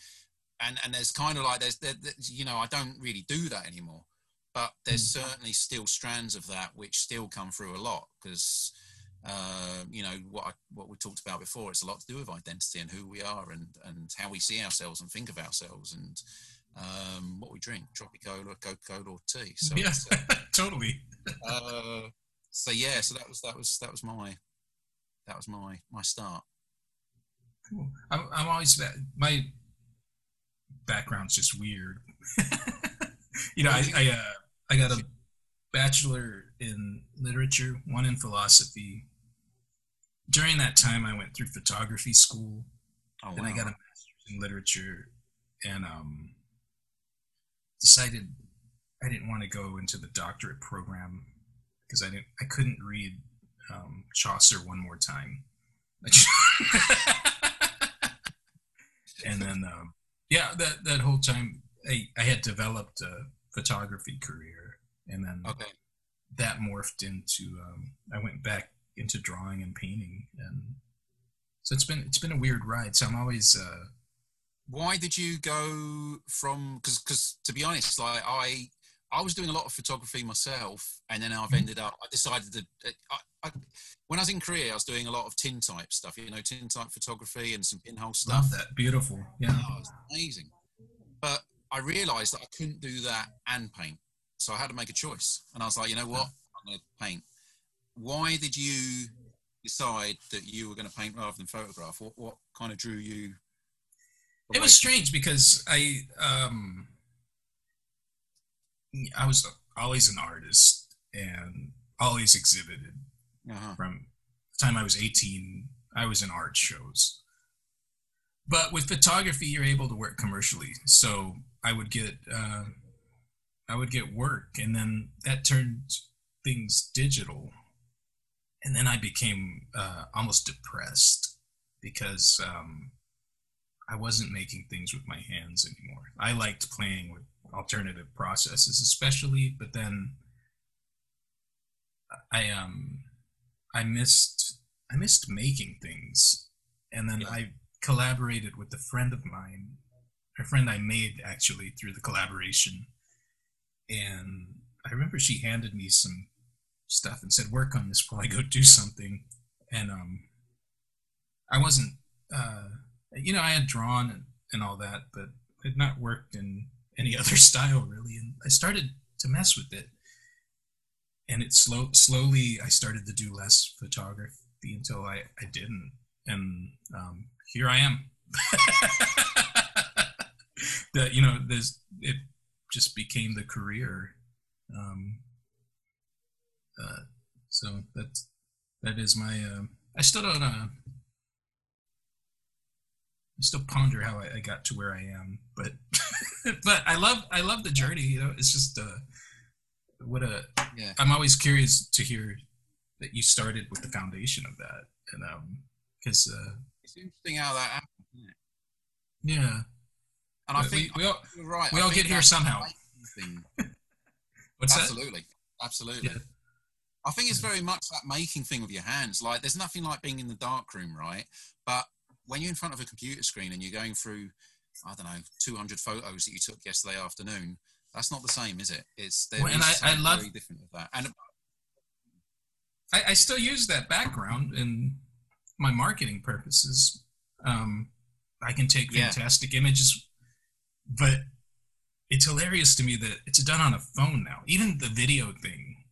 and and there's kind of like there's there, you know i don't really do that anymore but there's mm. certainly still strands of that which still come through a lot because uh, you know what I, what we talked about before. It's a lot to do with identity and who we are and and how we see ourselves and think of ourselves and um, what we drink, Tropicola, Coca Cola, or tea. So yeah, uh, totally. uh, so yeah, so that was that was that was my that was my my start. Cool. I'm, I'm always my background's just weird. you know, I I, uh, I got a bachelor in literature, one in philosophy. During that time, I went through photography school. Oh, then wow. I got a master's in literature, and um, decided I didn't want to go into the doctorate program because I didn't I couldn't read um, Chaucer one more time. and then um, yeah, that that whole time I, I had developed a photography career, and then okay. that morphed into um, I went back into drawing and painting, and so it's been it's been a weird ride. So I'm always uh, why did you go from because because to be honest like i i was doing a lot of photography myself and then i've mm-hmm. ended up i decided to I, I, when i was in korea i was doing a lot of tintype stuff you know tintype photography and some pinhole stuff. Love that. Beautiful. Yeah. Oh, amazing. But i realized that i couldn't do that and paint. So i had to make a choice and i was like you know what? I'm going to paint. Why did you decide that you were going to paint rather than photograph? What, what kind of drew you it was strange because I um I was always an artist and always exhibited. Uh-huh. From the time I was 18, I was in art shows. But with photography, you're able to work commercially. So I would get uh, I would get work, and then that turned things digital, and then I became uh, almost depressed because um, I wasn't making things with my hands anymore. I liked playing with alternative processes, especially, but then I um I missed I missed making things, and then I collaborated with a friend of mine, a friend I made actually through the collaboration, and I remember she handed me some stuff and said, "Work on this while I go do something," and um I wasn't. Uh, you know, I had drawn and, and all that, but had not worked. In any other style really. And I started to mess with it. And it slow, slowly, I started to do less photography until I, I didn't. And um, here I am. that, you know, there's, it just became the career. Um, uh, so that, that is my, uh, I still don't, uh, I still ponder how I, I got to where I am, but but I love I love the journey. You know, it's just uh, what a yeah. I'm always curious to hear that you started with the foundation of that, and um, because uh, it's interesting how that happened. Yeah, and I think we, we all right. We I all get here somehow. What's absolutely, that? absolutely. Yeah. I think it's very much that making thing with your hands. Like, there's nothing like being in the dark room, right? But when you're in front of a computer screen and you're going through, I don't know, 200 photos that you took yesterday afternoon, that's not the same, is it? It's well, and I, I love very different with that. And I, I, still use that background in my marketing purposes. Um, I can take fantastic yeah. images, but it's hilarious to me that it's done on a phone now. Even the video thing,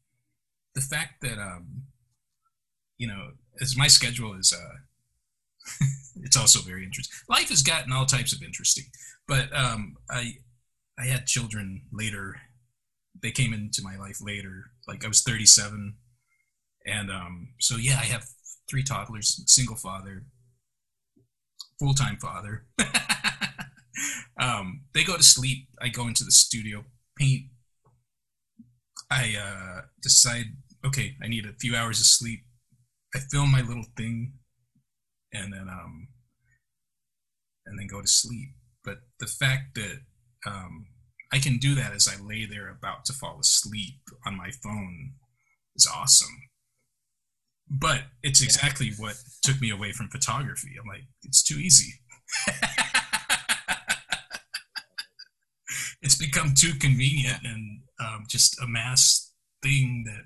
the fact that um, you know, as my schedule is uh, it's also very interesting. Life has gotten all types of interesting, but um, I I had children later. They came into my life later. Like I was 37, and um, so yeah, I have three toddlers, single father, full time father. um, they go to sleep. I go into the studio, paint. I uh, decide, okay, I need a few hours of sleep. I film my little thing and then um and then go to sleep. But the fact that um, I can do that as I lay there about to fall asleep on my phone is awesome. But it's exactly yeah. what took me away from photography. I'm like, it's too easy. it's become too convenient and um, just a mass thing that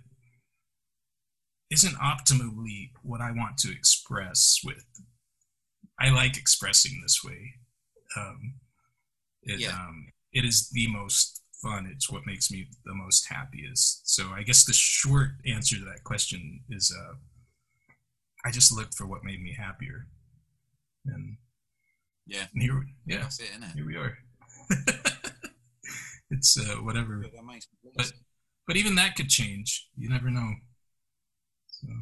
isn't optimally what I want to express with. I like expressing this way. Um, it, Yeah. um, it is the most fun. It's what makes me the most happiest. So I guess the short answer to that question is uh, I just looked for what made me happier. And Yeah. here, yeah, That's it, isn't it? here we are. it's uh, whatever. But but even that could change. You never know. So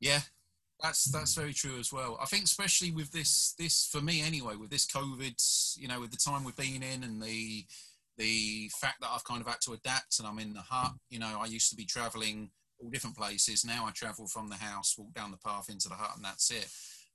Yeah, that's that's very true as well. I think especially with this this for me anyway with this COVID, you know, with the time we've been in and the the fact that I've kind of had to adapt and I'm in the hut. You know, I used to be traveling all different places. Now I travel from the house, walk down the path into the hut, and that's it.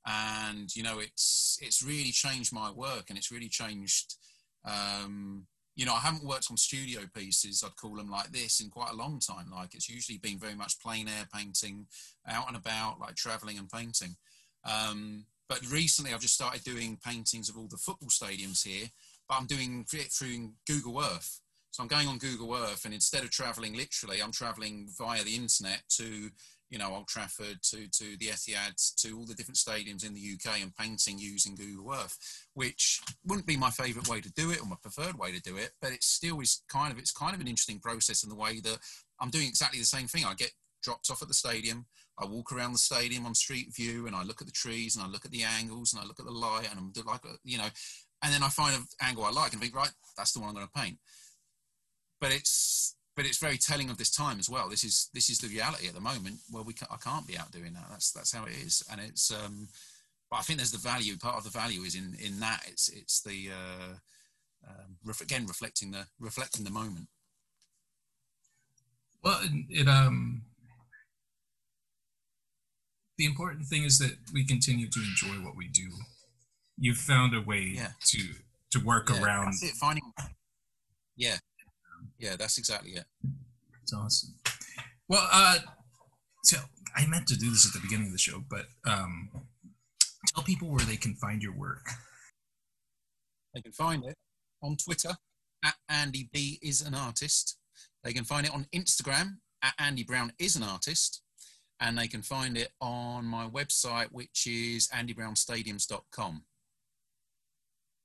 And you know, it's it's really changed my work, and it's really changed. Um, you know, I haven't worked on studio pieces, I'd call them like this, in quite a long time. Like it's usually been very much plein air painting, out and about, like traveling and painting. Um, but recently, I've just started doing paintings of all the football stadiums here. But I'm doing it through Google Earth. So I'm going on Google Earth, and instead of traveling literally, I'm traveling via the internet to, you know, Old Trafford, to to the Etihad, to all the different stadiums in the UK, and painting using Google Earth, which wouldn't be my favourite way to do it or my preferred way to do it, but it still is kind of it's kind of an interesting process in the way that I'm doing exactly the same thing. I get dropped off at the stadium. I walk around the stadium on street view and I look at the trees and I look at the angles and I look at the light and I'm like, you know, and then I find an angle I like and think, right, that's the one I'm going to paint. But it's but it's very telling of this time as well. This is this is the reality at the moment where we ca I can't be out doing that. That's that's how it is, and it's. um But I think there's the value. Part of the value is in in that. It's it's the uh, um, ref- again reflecting the reflecting the moment. well, it, um. The important thing is that we continue to enjoy what we do. You've found a way Yeah. to to work Yeah, around. That's it. Finding. Yeah, yeah, that's exactly it. It's awesome. Well, uh, so I meant to do this at the beginning of the show, but um, tell people where they can find your work. They can find it on Twitter at Andy B is an artist. They can find it on Instagram at Andy Brown is an artist. And they can find it on my website, which is andybrownstadiums.com.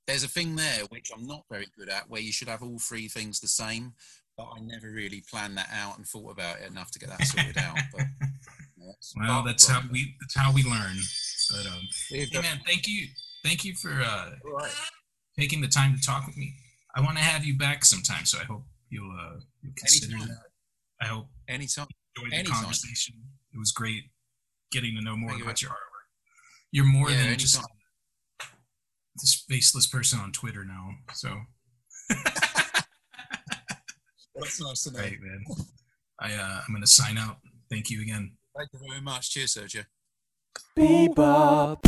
There's a thing there which I'm not very good at, where you should have all three things the same, but I never really planned that out and thought about it enough to get that sorted out. But yeah, Well, that's how we that's how we learn. But um, hey man, thank you, thank you for uh, right. taking the time to talk with me. I want to have you back sometime, so I hope you'll uh, you'll consider Anytime. that. I hope Anytime. you enjoyed the Anytime. conversation. It was great getting to know more Thank you. about your artwork. You're more Yeah, than just anytime. This faceless person on Twitter now. So That's nice to know. great, man. I uh, I'm gonna sign out. Thank you again. Thank you very much. Cheers, Sergio. Bebop.